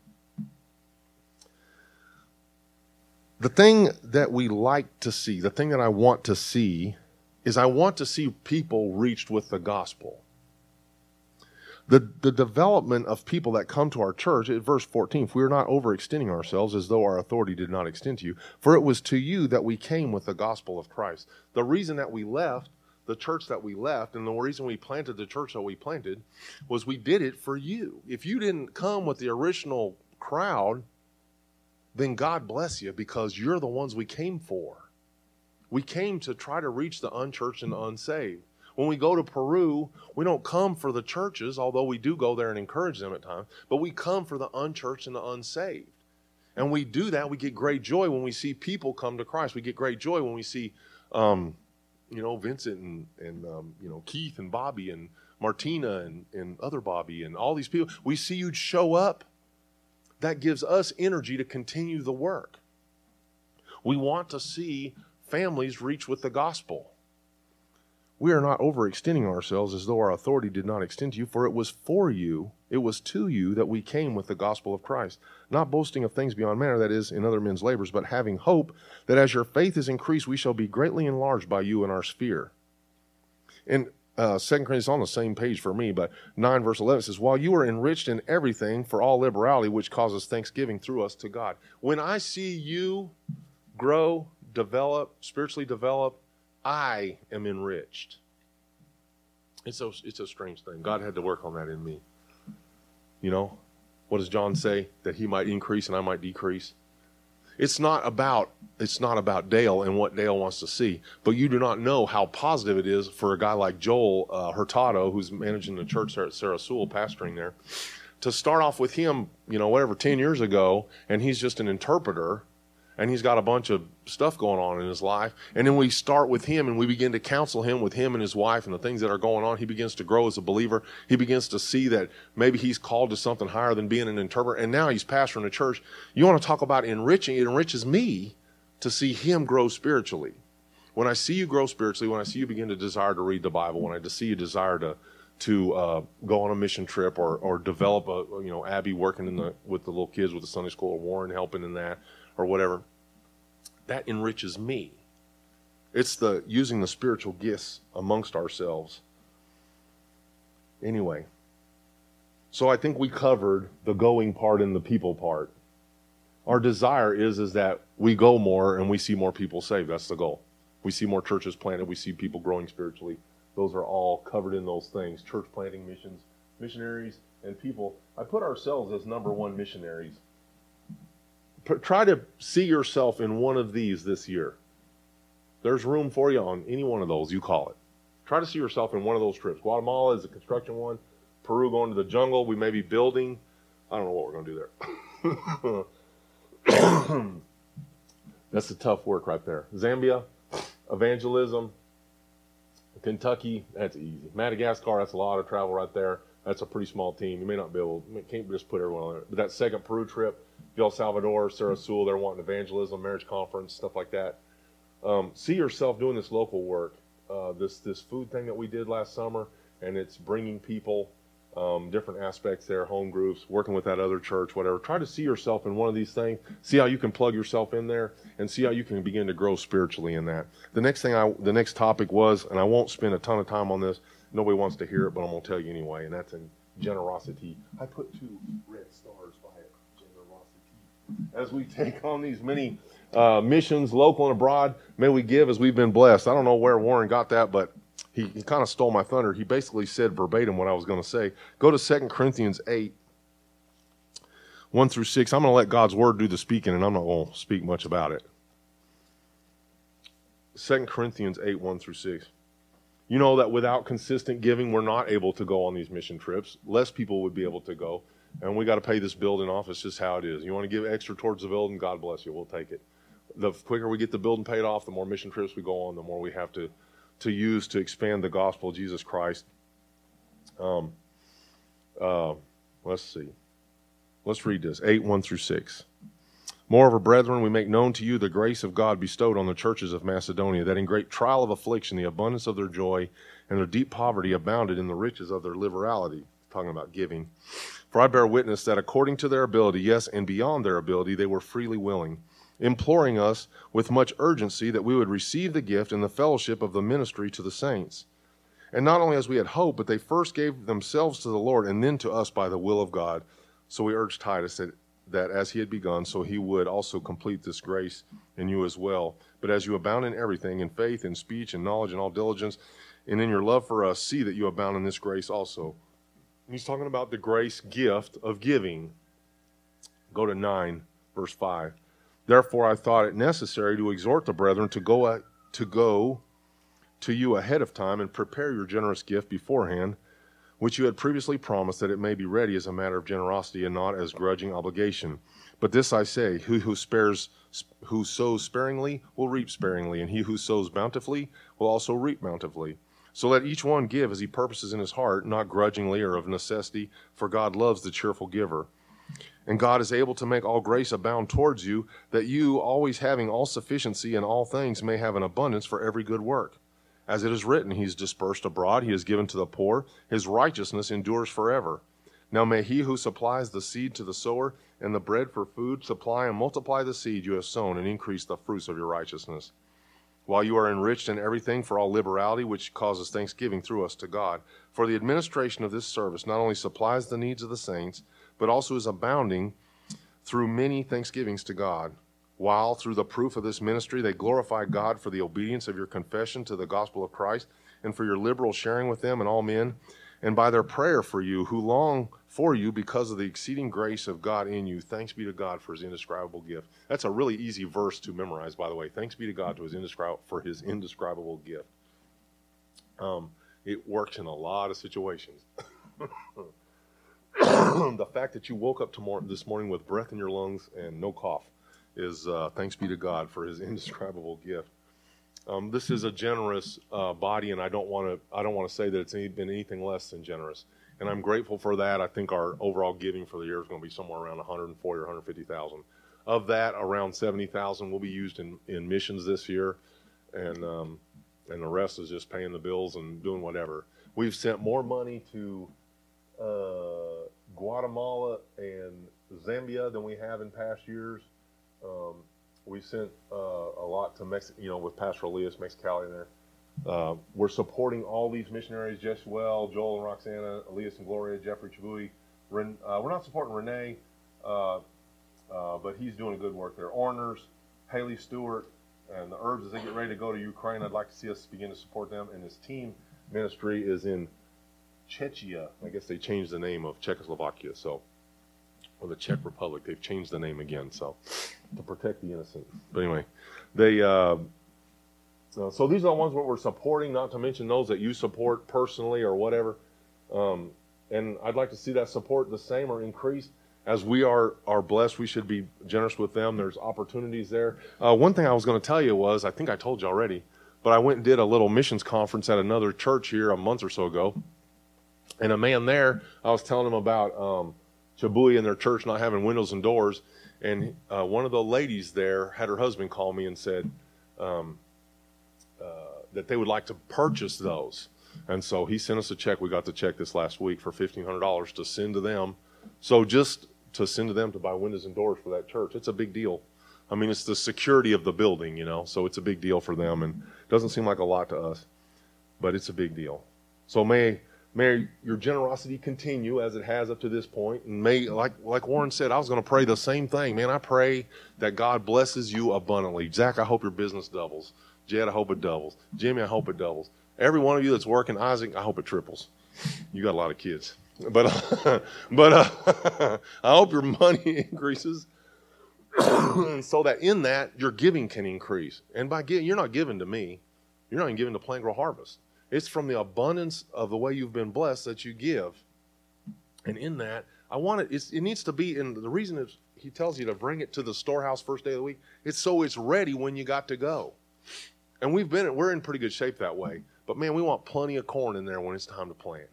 The thing that we like to see, the thing that I want to see, is I want to see people reached with the gospel. The, the development of people that come to our church, at verse 14, if we are not overextending ourselves as though our authority did not extend to you, for it was to you that we came with the gospel of Christ. The reason that we left the church that we left and the reason we planted the church that we planted was we did it for you. If you didn't come with the original crowd, then God bless you because you're the ones we came for. We came to try to reach the unchurched and the unsaved. When we go to Peru, we don't come for the churches, although we do go there and encourage them at times, but we come for the unchurched and the unsaved. And we do that. We get great joy when we see people come to Christ. We get great joy when we see um, you know, Vincent and, and um, you know, Keith and Bobby and Martina and, and other Bobby and all these people, we see you show up. That gives us energy to continue the work. We want to see families reach with the gospel. We are not overextending ourselves as though our authority did not extend to you, for it was for you, it was to you that we came with the gospel of Christ, not boasting of things beyond manner, that is, in other men's labors, but having hope that as your faith is increased, we shall be greatly enlarged by you in our sphere. And uh, 2 Corinthians on the same page for me, but 9 verse 11 says, While you are enriched in everything for all liberality, which causes thanksgiving through us to God. When I see you grow, develop, spiritually develop, I am enriched. It's a, it's a strange thing. God had to work on that in me. You know, what does John say? That he might increase and I might decrease. It's not about it's not about Dale and what Dale wants to see, but you do not know how positive it is for a guy like Joel uh, Hurtado, who's managing the church there at Sarah Sewell, pastoring there, to start off with him, you know, whatever ten years ago, and he's just an interpreter and he's got a bunch of stuff going on in his life. And then we start with him and we begin to counsel him with him and his wife and the things that are going on. He begins to grow as a believer. He begins to see that maybe he's called to something higher than being an interpreter. And now he's pastoring a church. You want to talk about enriching? It enriches me to see him grow spiritually. When I see you grow spiritually, when I see you begin to desire to read the Bible, when I see you desire to to uh, go on a mission trip or, or develop a you know Abby working in the with the little kids with the Sunday school or Warren helping in that or whatever, that enriches me. It's the using the spiritual gifts amongst ourselves. Anyway, so I think we covered the going part and the people part. Our desire is is that we go more and we see more people saved. That's the goal. We see more churches planted. We see people growing spiritually. Those are all covered in those things: church planting, missions, missionaries, and people. I put ourselves as number one missionaries try to see yourself in one of these this year. There's room for you on any one of those, you call it. Try to see yourself in one of those trips. Guatemala is a construction one. Peru going to the jungle. We may be building. I don't know what we're going to do there. That's the tough work right there. Zambia, evangelism. Kentucky, that's easy. Madagascar, that's a lot of travel right there. That's a pretty small team. You may not be able, can't just put everyone on there. But that second Peru trip, El Salvador, Sarah Sewell, they're wanting evangelism, marriage conference, stuff like that. Um, see yourself doing this local work. Uh, this this food thing that we did last summer, and it's bringing people um, different aspects there, home groups, working with that other church, whatever. Try to see yourself in one of these things. See how you can plug yourself in there, and see how you can begin to grow spiritually in that. The next thing I, the next topic was, and I won't spend a ton of time on this. Nobody wants to hear it, but I'm to tell you anyway, and that's in generosity. I put two red stars as we take on these many uh, missions, local and abroad. May we give as we've been blessed. I don't know where Warren got that, but he, he kind of stole my thunder. He basically said verbatim what I was going to say. Go to 2 Corinthians 8, 1 through 6. I'm going to let God's word do the speaking, and I'm not going to speak much about it. 2 Corinthians 8, 1 through 6. You know that without consistent giving, we're not able to go on these mission trips. Less people would be able to go and we got to pay this building off. It's just how it is. You want to give extra towards the building, God bless you. We'll take it. The quicker we get the building paid off, the more mission trips we go on, the more we have to to use to expand the gospel of Jesus Christ. Um, uh, let's see. Let's read this 8 1 through 6. Moreover, brethren, we make known to you the grace of God bestowed on the churches of Macedonia, that in great trial of affliction, the abundance of their joy and their deep poverty abounded in the riches of their liberality. Talking about giving. For I bear witness that according to their ability, yes, and beyond their ability, they were freely willing, imploring us with much urgency that we would receive the gift and the fellowship of the ministry to the saints. And not only as we had hoped, but they first gave themselves to the Lord and then to us by the will of God. So we urged Titus that, that as he had begun, so he would also complete this grace in you as well. But as you abound in everything, in faith, in speech, in knowledge, in all diligence, and in your love for us, see that you abound in this grace also. He's talking about the grace gift of giving. Go to 9, verse 5. Therefore, I thought it necessary to exhort the brethren to go, at, to go to you ahead of time and prepare your generous gift beforehand, which you had previously promised, that it may be ready as a matter of generosity and not as grudging obligation. But this I say: He who spares, who sows sparingly, will reap sparingly, and he who sows bountifully will also reap bountifully. So let each one give as he purposes in his heart, not grudgingly or of necessity, for God loves the cheerful giver. And God is able to make all grace abound towards you, that you, always having all sufficiency in all things, may have an abundance for every good work. As it is written, He is dispersed abroad, He is given to the poor, His righteousness endures forever. Now may He who supplies the seed to the sower and the bread for food supply and multiply the seed you have sown and increase the fruits of your righteousness. While you are enriched in everything for all liberality, which causes thanksgiving through us to God. For the administration of this service not only supplies the needs of the saints, but also is abounding through many thanksgivings to God while through the proof of this ministry they glorify God for the obedience of your confession to the gospel of Christ and for your liberal sharing with them and all men, and by their prayer for you who long for you because of the exceeding grace of God in you. Thanks be to God for his indescribable gift. That's a really easy verse to memorize, by the way. Thanks be to God to his indescribable, for his indescribable gift. Um, it works in a lot of situations. the fact that you woke up tomorrow, this morning with breath in your lungs and no cough is uh, thanks be to God for His indescribable gift. Um, this is a generous uh, body, and I don't want to I don't want to say that it's any, been anything less than generous. And I'm grateful for that. I think our overall giving for the year is going to be somewhere around 140 or 150 thousand. Of that, around 70 thousand will be used in, in missions this year, and um, and the rest is just paying the bills and doing whatever. We've sent more money to uh, Guatemala and Zambia than we have in past years. Um, we sent uh, a lot to Mexico, you know, with Pastor Elias Mexicali in there. Uh, we're supporting all these missionaries, Jess Well, Joel and Roxana, Elias and Gloria, Jeffrey Chabui. Ren, uh, we're not supporting Renee, uh, uh, but he's doing a good work there. Orners, Haley Stewart, and the Herbs as they get ready to go to Ukraine. I'd like to see us begin to support them. And his team ministry is in Czechia. I guess they changed the name of Czechoslovakia. So or the Czech Republic. They've changed the name again, so to protect the innocent. But anyway, they. Uh, so these are the ones that we're supporting, not to mention those that you support personally or whatever. Um, and I'd like to see that support the same or increased. As we are are blessed, we should be generous with them. There's opportunities there. Uh, one thing I was going to tell you was, I think I told you already, but I went and did a little missions conference at another church here a month or so ago, and a man there, I was telling him about um, Chabui in their church not having windows and doors. And uh, one of the ladies there had her husband call me and said um, that they would like to purchase those. And so he sent us a check. We got the check this last week for $1,500 to send to them. So just to send to them to buy windows and doors for that church, it's a big deal. I mean, it's the security of the building, you know, so it's a big deal for them. And it doesn't seem like a lot to us, but it's a big deal. So may May your generosity continue as it has up to this point. And may, like, like Warren said, I was going to pray the same thing. Man, I pray that God blesses you abundantly. Zach, I hope your business doubles. Jed, I hope it doubles. Jimmy, I hope it doubles. Every one of you that's working, Isaac, I hope it triples. You got a lot of kids. But, but uh, I hope your money increases so that in that your giving can increase. And by giving, you're not giving to me. You're not even giving to Plant Grow Harvest. It's from the abundance of the way you've been blessed that you give. And in that, I want it, it needs to be, and the reason is he tells you to bring it to the storehouse first day of the week, it's so it's ready when you got to go. And we've been, we're in pretty good shape that way. But man, we want plenty of corn in there when it's time to plant.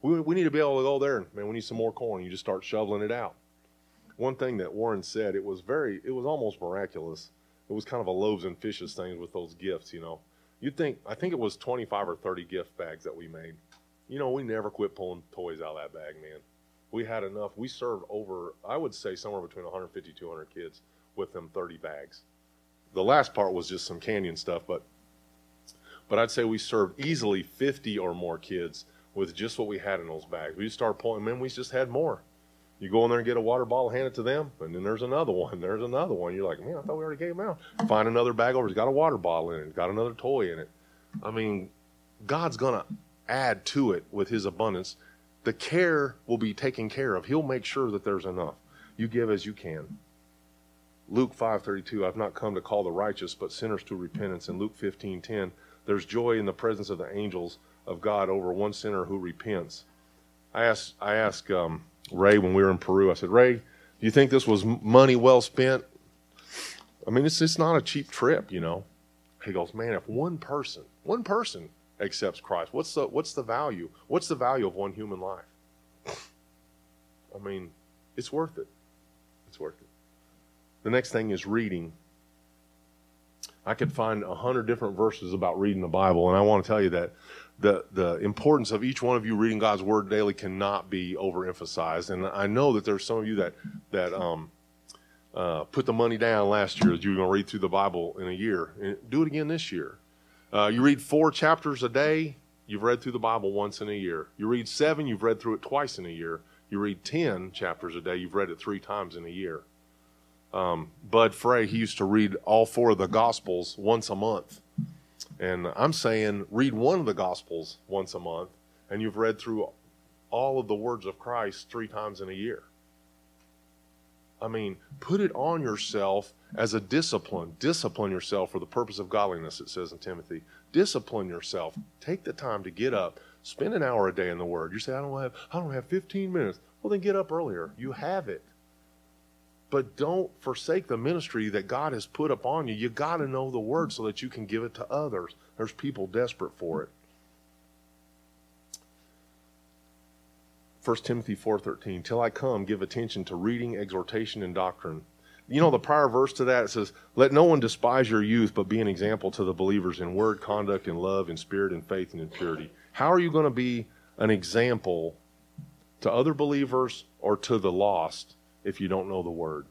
We, we need to be able to go there and, man, we need some more corn. You just start shoveling it out. One thing that Warren said, it was very, it was almost miraculous. It was kind of a loaves and fishes thing with those gifts, you know. You'd think, I think it was 25 or 30 gift bags that we made. You know, we never quit pulling toys out of that bag, man. We had enough. We served over, I would say, somewhere between 150, 200 kids with them 30 bags. The last part was just some canyon stuff, but but I'd say we served easily 50 or more kids with just what we had in those bags. We just started pulling, man, we just had more. You go in there and get a water bottle, hand it to them, and then there's another one. There's another one. You're like, man, I thought we already gave them out. Find another bag over. It's got a water bottle in it. Got another toy in it. I mean, God's gonna add to it with His abundance. The care will be taken care of. He'll make sure that there's enough. You give as you can. Luke 5:32, I've not come to call the righteous, but sinners to repentance. In Luke 15:10, there's joy in the presence of the angels of God over one sinner who repents. I ask, I ask um, Ray when we were in Peru. I said, Ray, do you think this was money well spent? I mean, it's it's not a cheap trip, you know. He goes, man, if one person, one person accepts Christ, what's the what's the value? What's the value of one human life? I mean, it's worth it. It's worth it. The next thing is reading. I could find a hundred different verses about reading the Bible, and I want to tell you that the the importance of each one of you reading God's Word daily cannot be overemphasized. And I know that there's some of you that that um, uh, put the money down last year that you were going to read through the Bible in a year. And do it again this year. Uh, you read four chapters a day. You've read through the Bible once in a year. You read seven. You've read through it twice in a year. You read ten chapters a day. You've read it three times in a year. Um, Bud Frey, he used to read all four of the Gospels once a month. And I'm saying read one of the Gospels once a month, and you've read through all of the words of Christ three times in a year. I mean, put it on yourself as a discipline. Discipline yourself for the purpose of godliness, it says in Timothy. Discipline yourself. Take the time to get up. Spend an hour a day in the Word. You say, I don't have, I don't have 15 minutes. Well, then get up earlier. You have it but don't forsake the ministry that God has put upon you. You got to know the word so that you can give it to others. There's people desperate for it. 1 Timothy 4:13 Till I come give attention to reading, exhortation and doctrine. You know the prior verse to that it says let no one despise your youth but be an example to the believers in word, conduct and love in spirit and faith and in purity. How are you going to be an example to other believers or to the lost if you don't know the word.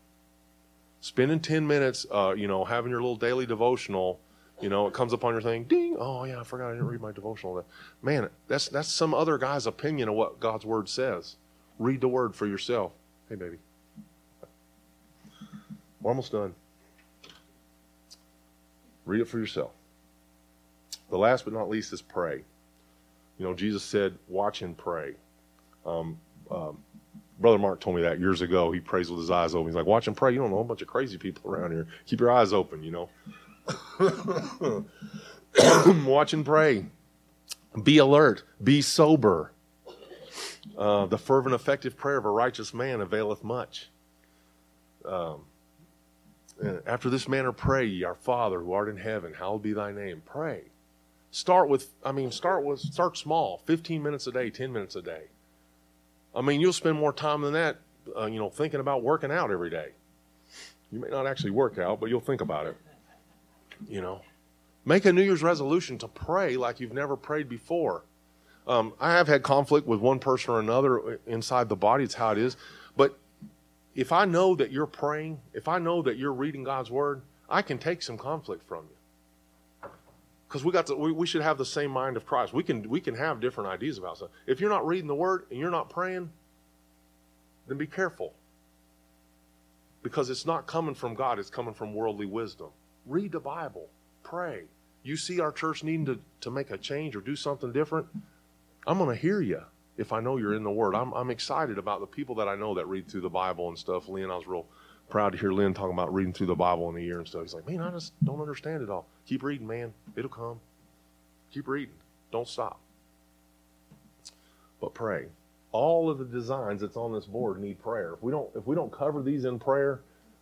Spending 10 minutes, uh, you know, having your little daily devotional, you know, it comes up on your thing, ding, oh yeah, I forgot I didn't read my devotional. Man, that's that's some other guy's opinion of what God's word says. Read the word for yourself. Hey baby. We're almost done. Read it for yourself. The last but not least is pray. You know, Jesus said, watch and pray. Um, um, Brother Mark told me that years ago. He prays with his eyes open. He's like, watch and pray. You don't know a bunch of crazy people around here. Keep your eyes open, you know. watch and pray. Be alert. Be sober. Uh, the fervent, effective prayer of a righteous man availeth much. Um, after this manner, pray ye, our Father who art in heaven, hallowed be thy name. Pray. Start with, I mean, start with, start small. 15 minutes a day, 10 minutes a day. I mean, you'll spend more time than that, uh, you know, thinking about working out every day. You may not actually work out, but you'll think about it. You know, make a New Year's resolution to pray like you've never prayed before. Um, I have had conflict with one person or another inside the body. It's how it is. But if I know that you're praying, if I know that you're reading God's word, I can take some conflict from you because we got to, we, we should have the same mind of Christ. We can we can have different ideas about stuff. If you're not reading the Word and you're not praying, then be careful because it's not coming from God; it's coming from worldly wisdom. Read the Bible, pray. You see our church needing to, to make a change or do something different. I'm going to hear you if I know you're in the Word. I'm I'm excited about the people that I know that read through the Bible and stuff. Lynn, I was real proud to hear Lynn talking about reading through the Bible in a year and stuff. He's like, man, I just don't understand it all. Keep reading, man. It'll come. Keep reading. Don't stop. But pray. All of the designs that's on this board need prayer. If we don't, if we don't cover these in prayer,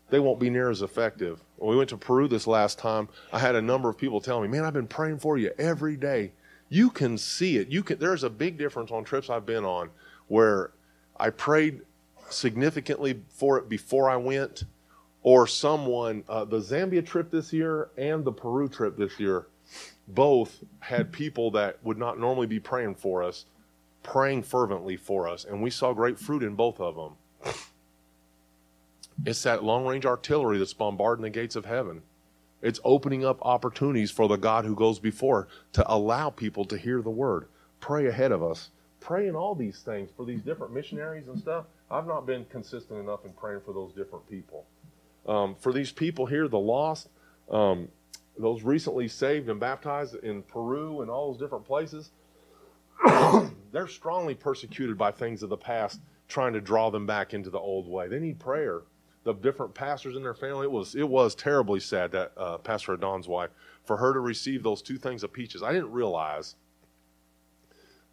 they won't be near as effective. When we went to Peru this last time, I had a number of people tell me, "Man, I've been praying for you every day." You can see it. You can. There's a big difference on trips I've been on where I prayed significantly for it before I went, or someone, uh, the Zambia trip this year and the Peru trip this year, both had people that would not normally be praying for us, praying fervently for us, and we saw great fruit in both of them. It's that long range artillery that's bombarding the gates of heaven. It's opening up opportunities for the God who goes before to allow people to hear the word. Pray ahead of us. Pray in all these things for these different missionaries and stuff. I've not been consistent enough in praying for those different people. Um, for these people here, the lost, um, those recently saved and baptized in Peru and all those different places, they're strongly persecuted by things of the past, trying to draw them back into the old way. They need prayer. The different pastors in their family, it was it was terribly sad that uh, Pastor Adon's wife, for her to receive those two things of peaches. I didn't realize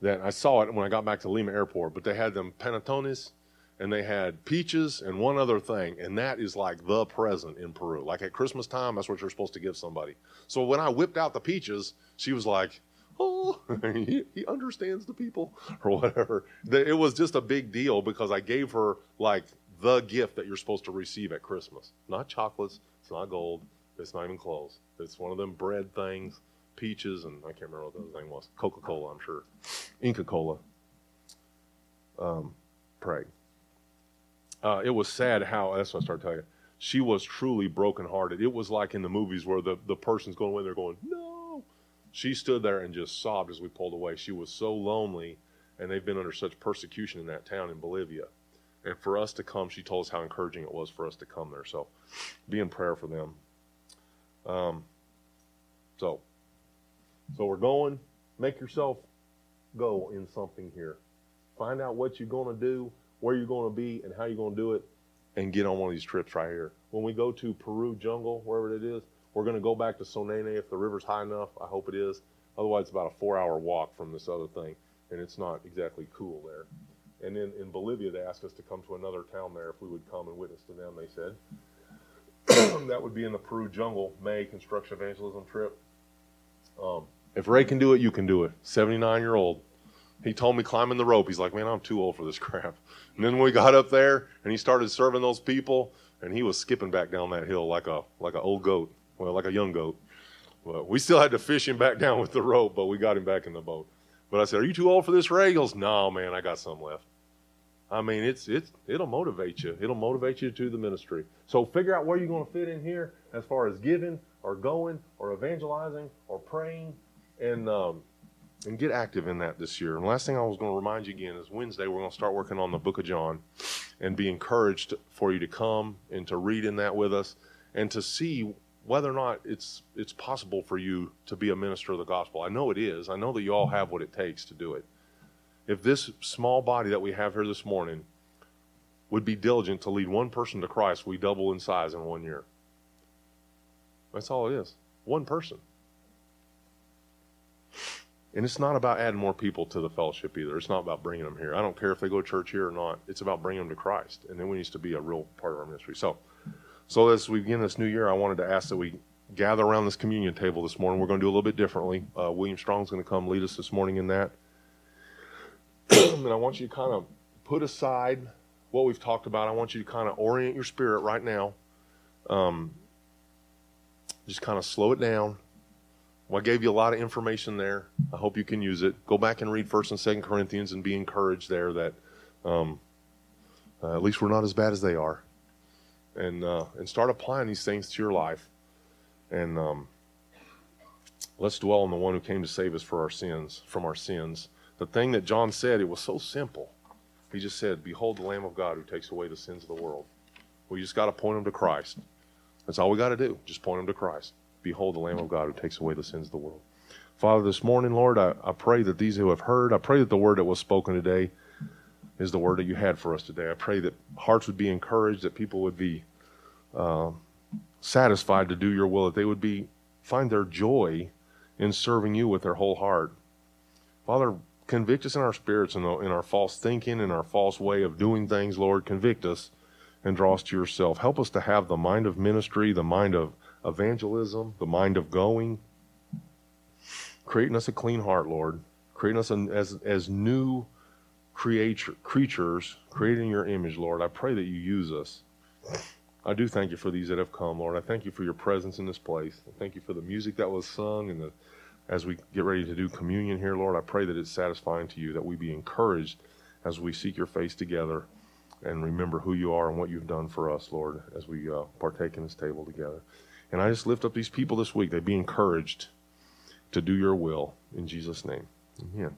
that I saw it when I got back to Lima Airport, but they had them panetones and they had peaches and one other thing, and that is like the present in Peru. Like at Christmas time, that's what you're supposed to give somebody. So when I whipped out the peaches, she was like, "Oh, he, he understands the people," or whatever. It was just a big deal because I gave her like the gift that you're supposed to receive at Christmas. Not chocolates, it's not gold, It's not even clothes. It's one of them bread things, peaches, and I can't remember what the other thing was. Coca Cola, I'm sure. Inca Cola. Um, pray. Uh, it was sad how, that's what I started telling you. She was truly brokenhearted. It was like in the movies where the, the person's going away, and they're going, no. She stood there and just sobbed as we pulled away. She was so lonely, and they've been under such persecution in that town in Bolivia. And for us to come, she told us how encouraging it was for us to come there. So be in prayer for them. Um, so, so we're going. Make yourself go in something here. Find out what you're going to do, where you're going to be, and how you're going to do it, and get on one of these trips right here. When we go to Peru jungle, wherever it is, we're going to go back to Sonene if the river's high enough. I hope it is. Otherwise, it's about a four-hour walk from this other thing, and it's not exactly cool there. And then in Bolivia, they asked us to come to another town there if we would come and witness to them. They said that would be in the Peru jungle May construction evangelism trip. Um, if Ray can do it, you can do it. 79 year old. He told me climbing the rope. He's like, man, I'm too old for this crap. And then we got up there and he started serving those people, and he was skipping back down that hill like a like an old goat, well, like a young goat. Well, we still had to fish him back down with the rope, but we got him back in the boat. But I said, "Are you too old for this, Ray?" He goes, "No, man, I got some left." I mean, it's it's it'll motivate you. It'll motivate you to the ministry. So figure out where you're going to fit in here as far as giving or going or evangelizing or praying, and um, and get active in that this year. And last thing I was going to remind you again is Wednesday we're going to start working on the Book of John, and be encouraged for you to come and to read in that with us, and to see whether or not it's it's possible for you to be a minister of the gospel. I know it is. I know that you all have what it takes to do it if this small body that we have here this morning would be diligent to lead one person to Christ, we double in size in one year. That's all it is. One person. And it's not about adding more people to the fellowship either. It's not about bringing them here. I don't care if they go to church here or not. It's about bringing them to Christ. And then we need to be a real part of our ministry. So, so as we begin this new year, I wanted to ask that we gather around this communion table this morning. We're going to do a little bit differently. Uh, William Strong's going to come lead us this morning in that. and I want you to kind of put aside what we've talked about. I want you to kind of orient your spirit right now. Um, just kind of slow it down. Well, I gave you a lot of information there. I hope you can use it. Go back and read First and Second Corinthians and be encouraged there that um, uh, at least we're not as bad as they are, and uh, and start applying these things to your life. And um, let's dwell on the one who came to save us for our sins, from our sins the thing that John said, it was so simple. He just said, Behold the Lamb of God who takes away the sins of the world. We just got to point them to Christ. That's all we got to do. Just point them to Christ. Behold the Lamb of God who takes away the sins of the world. Father, this morning, Lord, I, I pray that these who have heard, I pray that the word that was spoken today is the word that you had for us today. I pray that hearts would be encouraged, that people would be uh, satisfied to do your will, that they would be find their joy in serving you with their whole heart. Father, convict us in our spirits in, in our false thinking and our false way of doing things, Lord. Convict us and draw us to yourself. Help us to have the mind of ministry, the mind of evangelism, the mind of going. Creating us a clean heart, Lord. Creating us as, as new creature, creatures, creating your image, Lord. I pray that you use us. I do thank you for these that have come, Lord. I thank you for your presence in this place. I thank you for the music that was sung and the as we get ready to do communion here, Lord, I pray that it's satisfying to you, that we be encouraged as we seek your face together and remember who you are and what you've done for us, Lord, as we uh, partake in this table together. And I just lift up these people this week. They be encouraged to do your will in Jesus' name. Amen.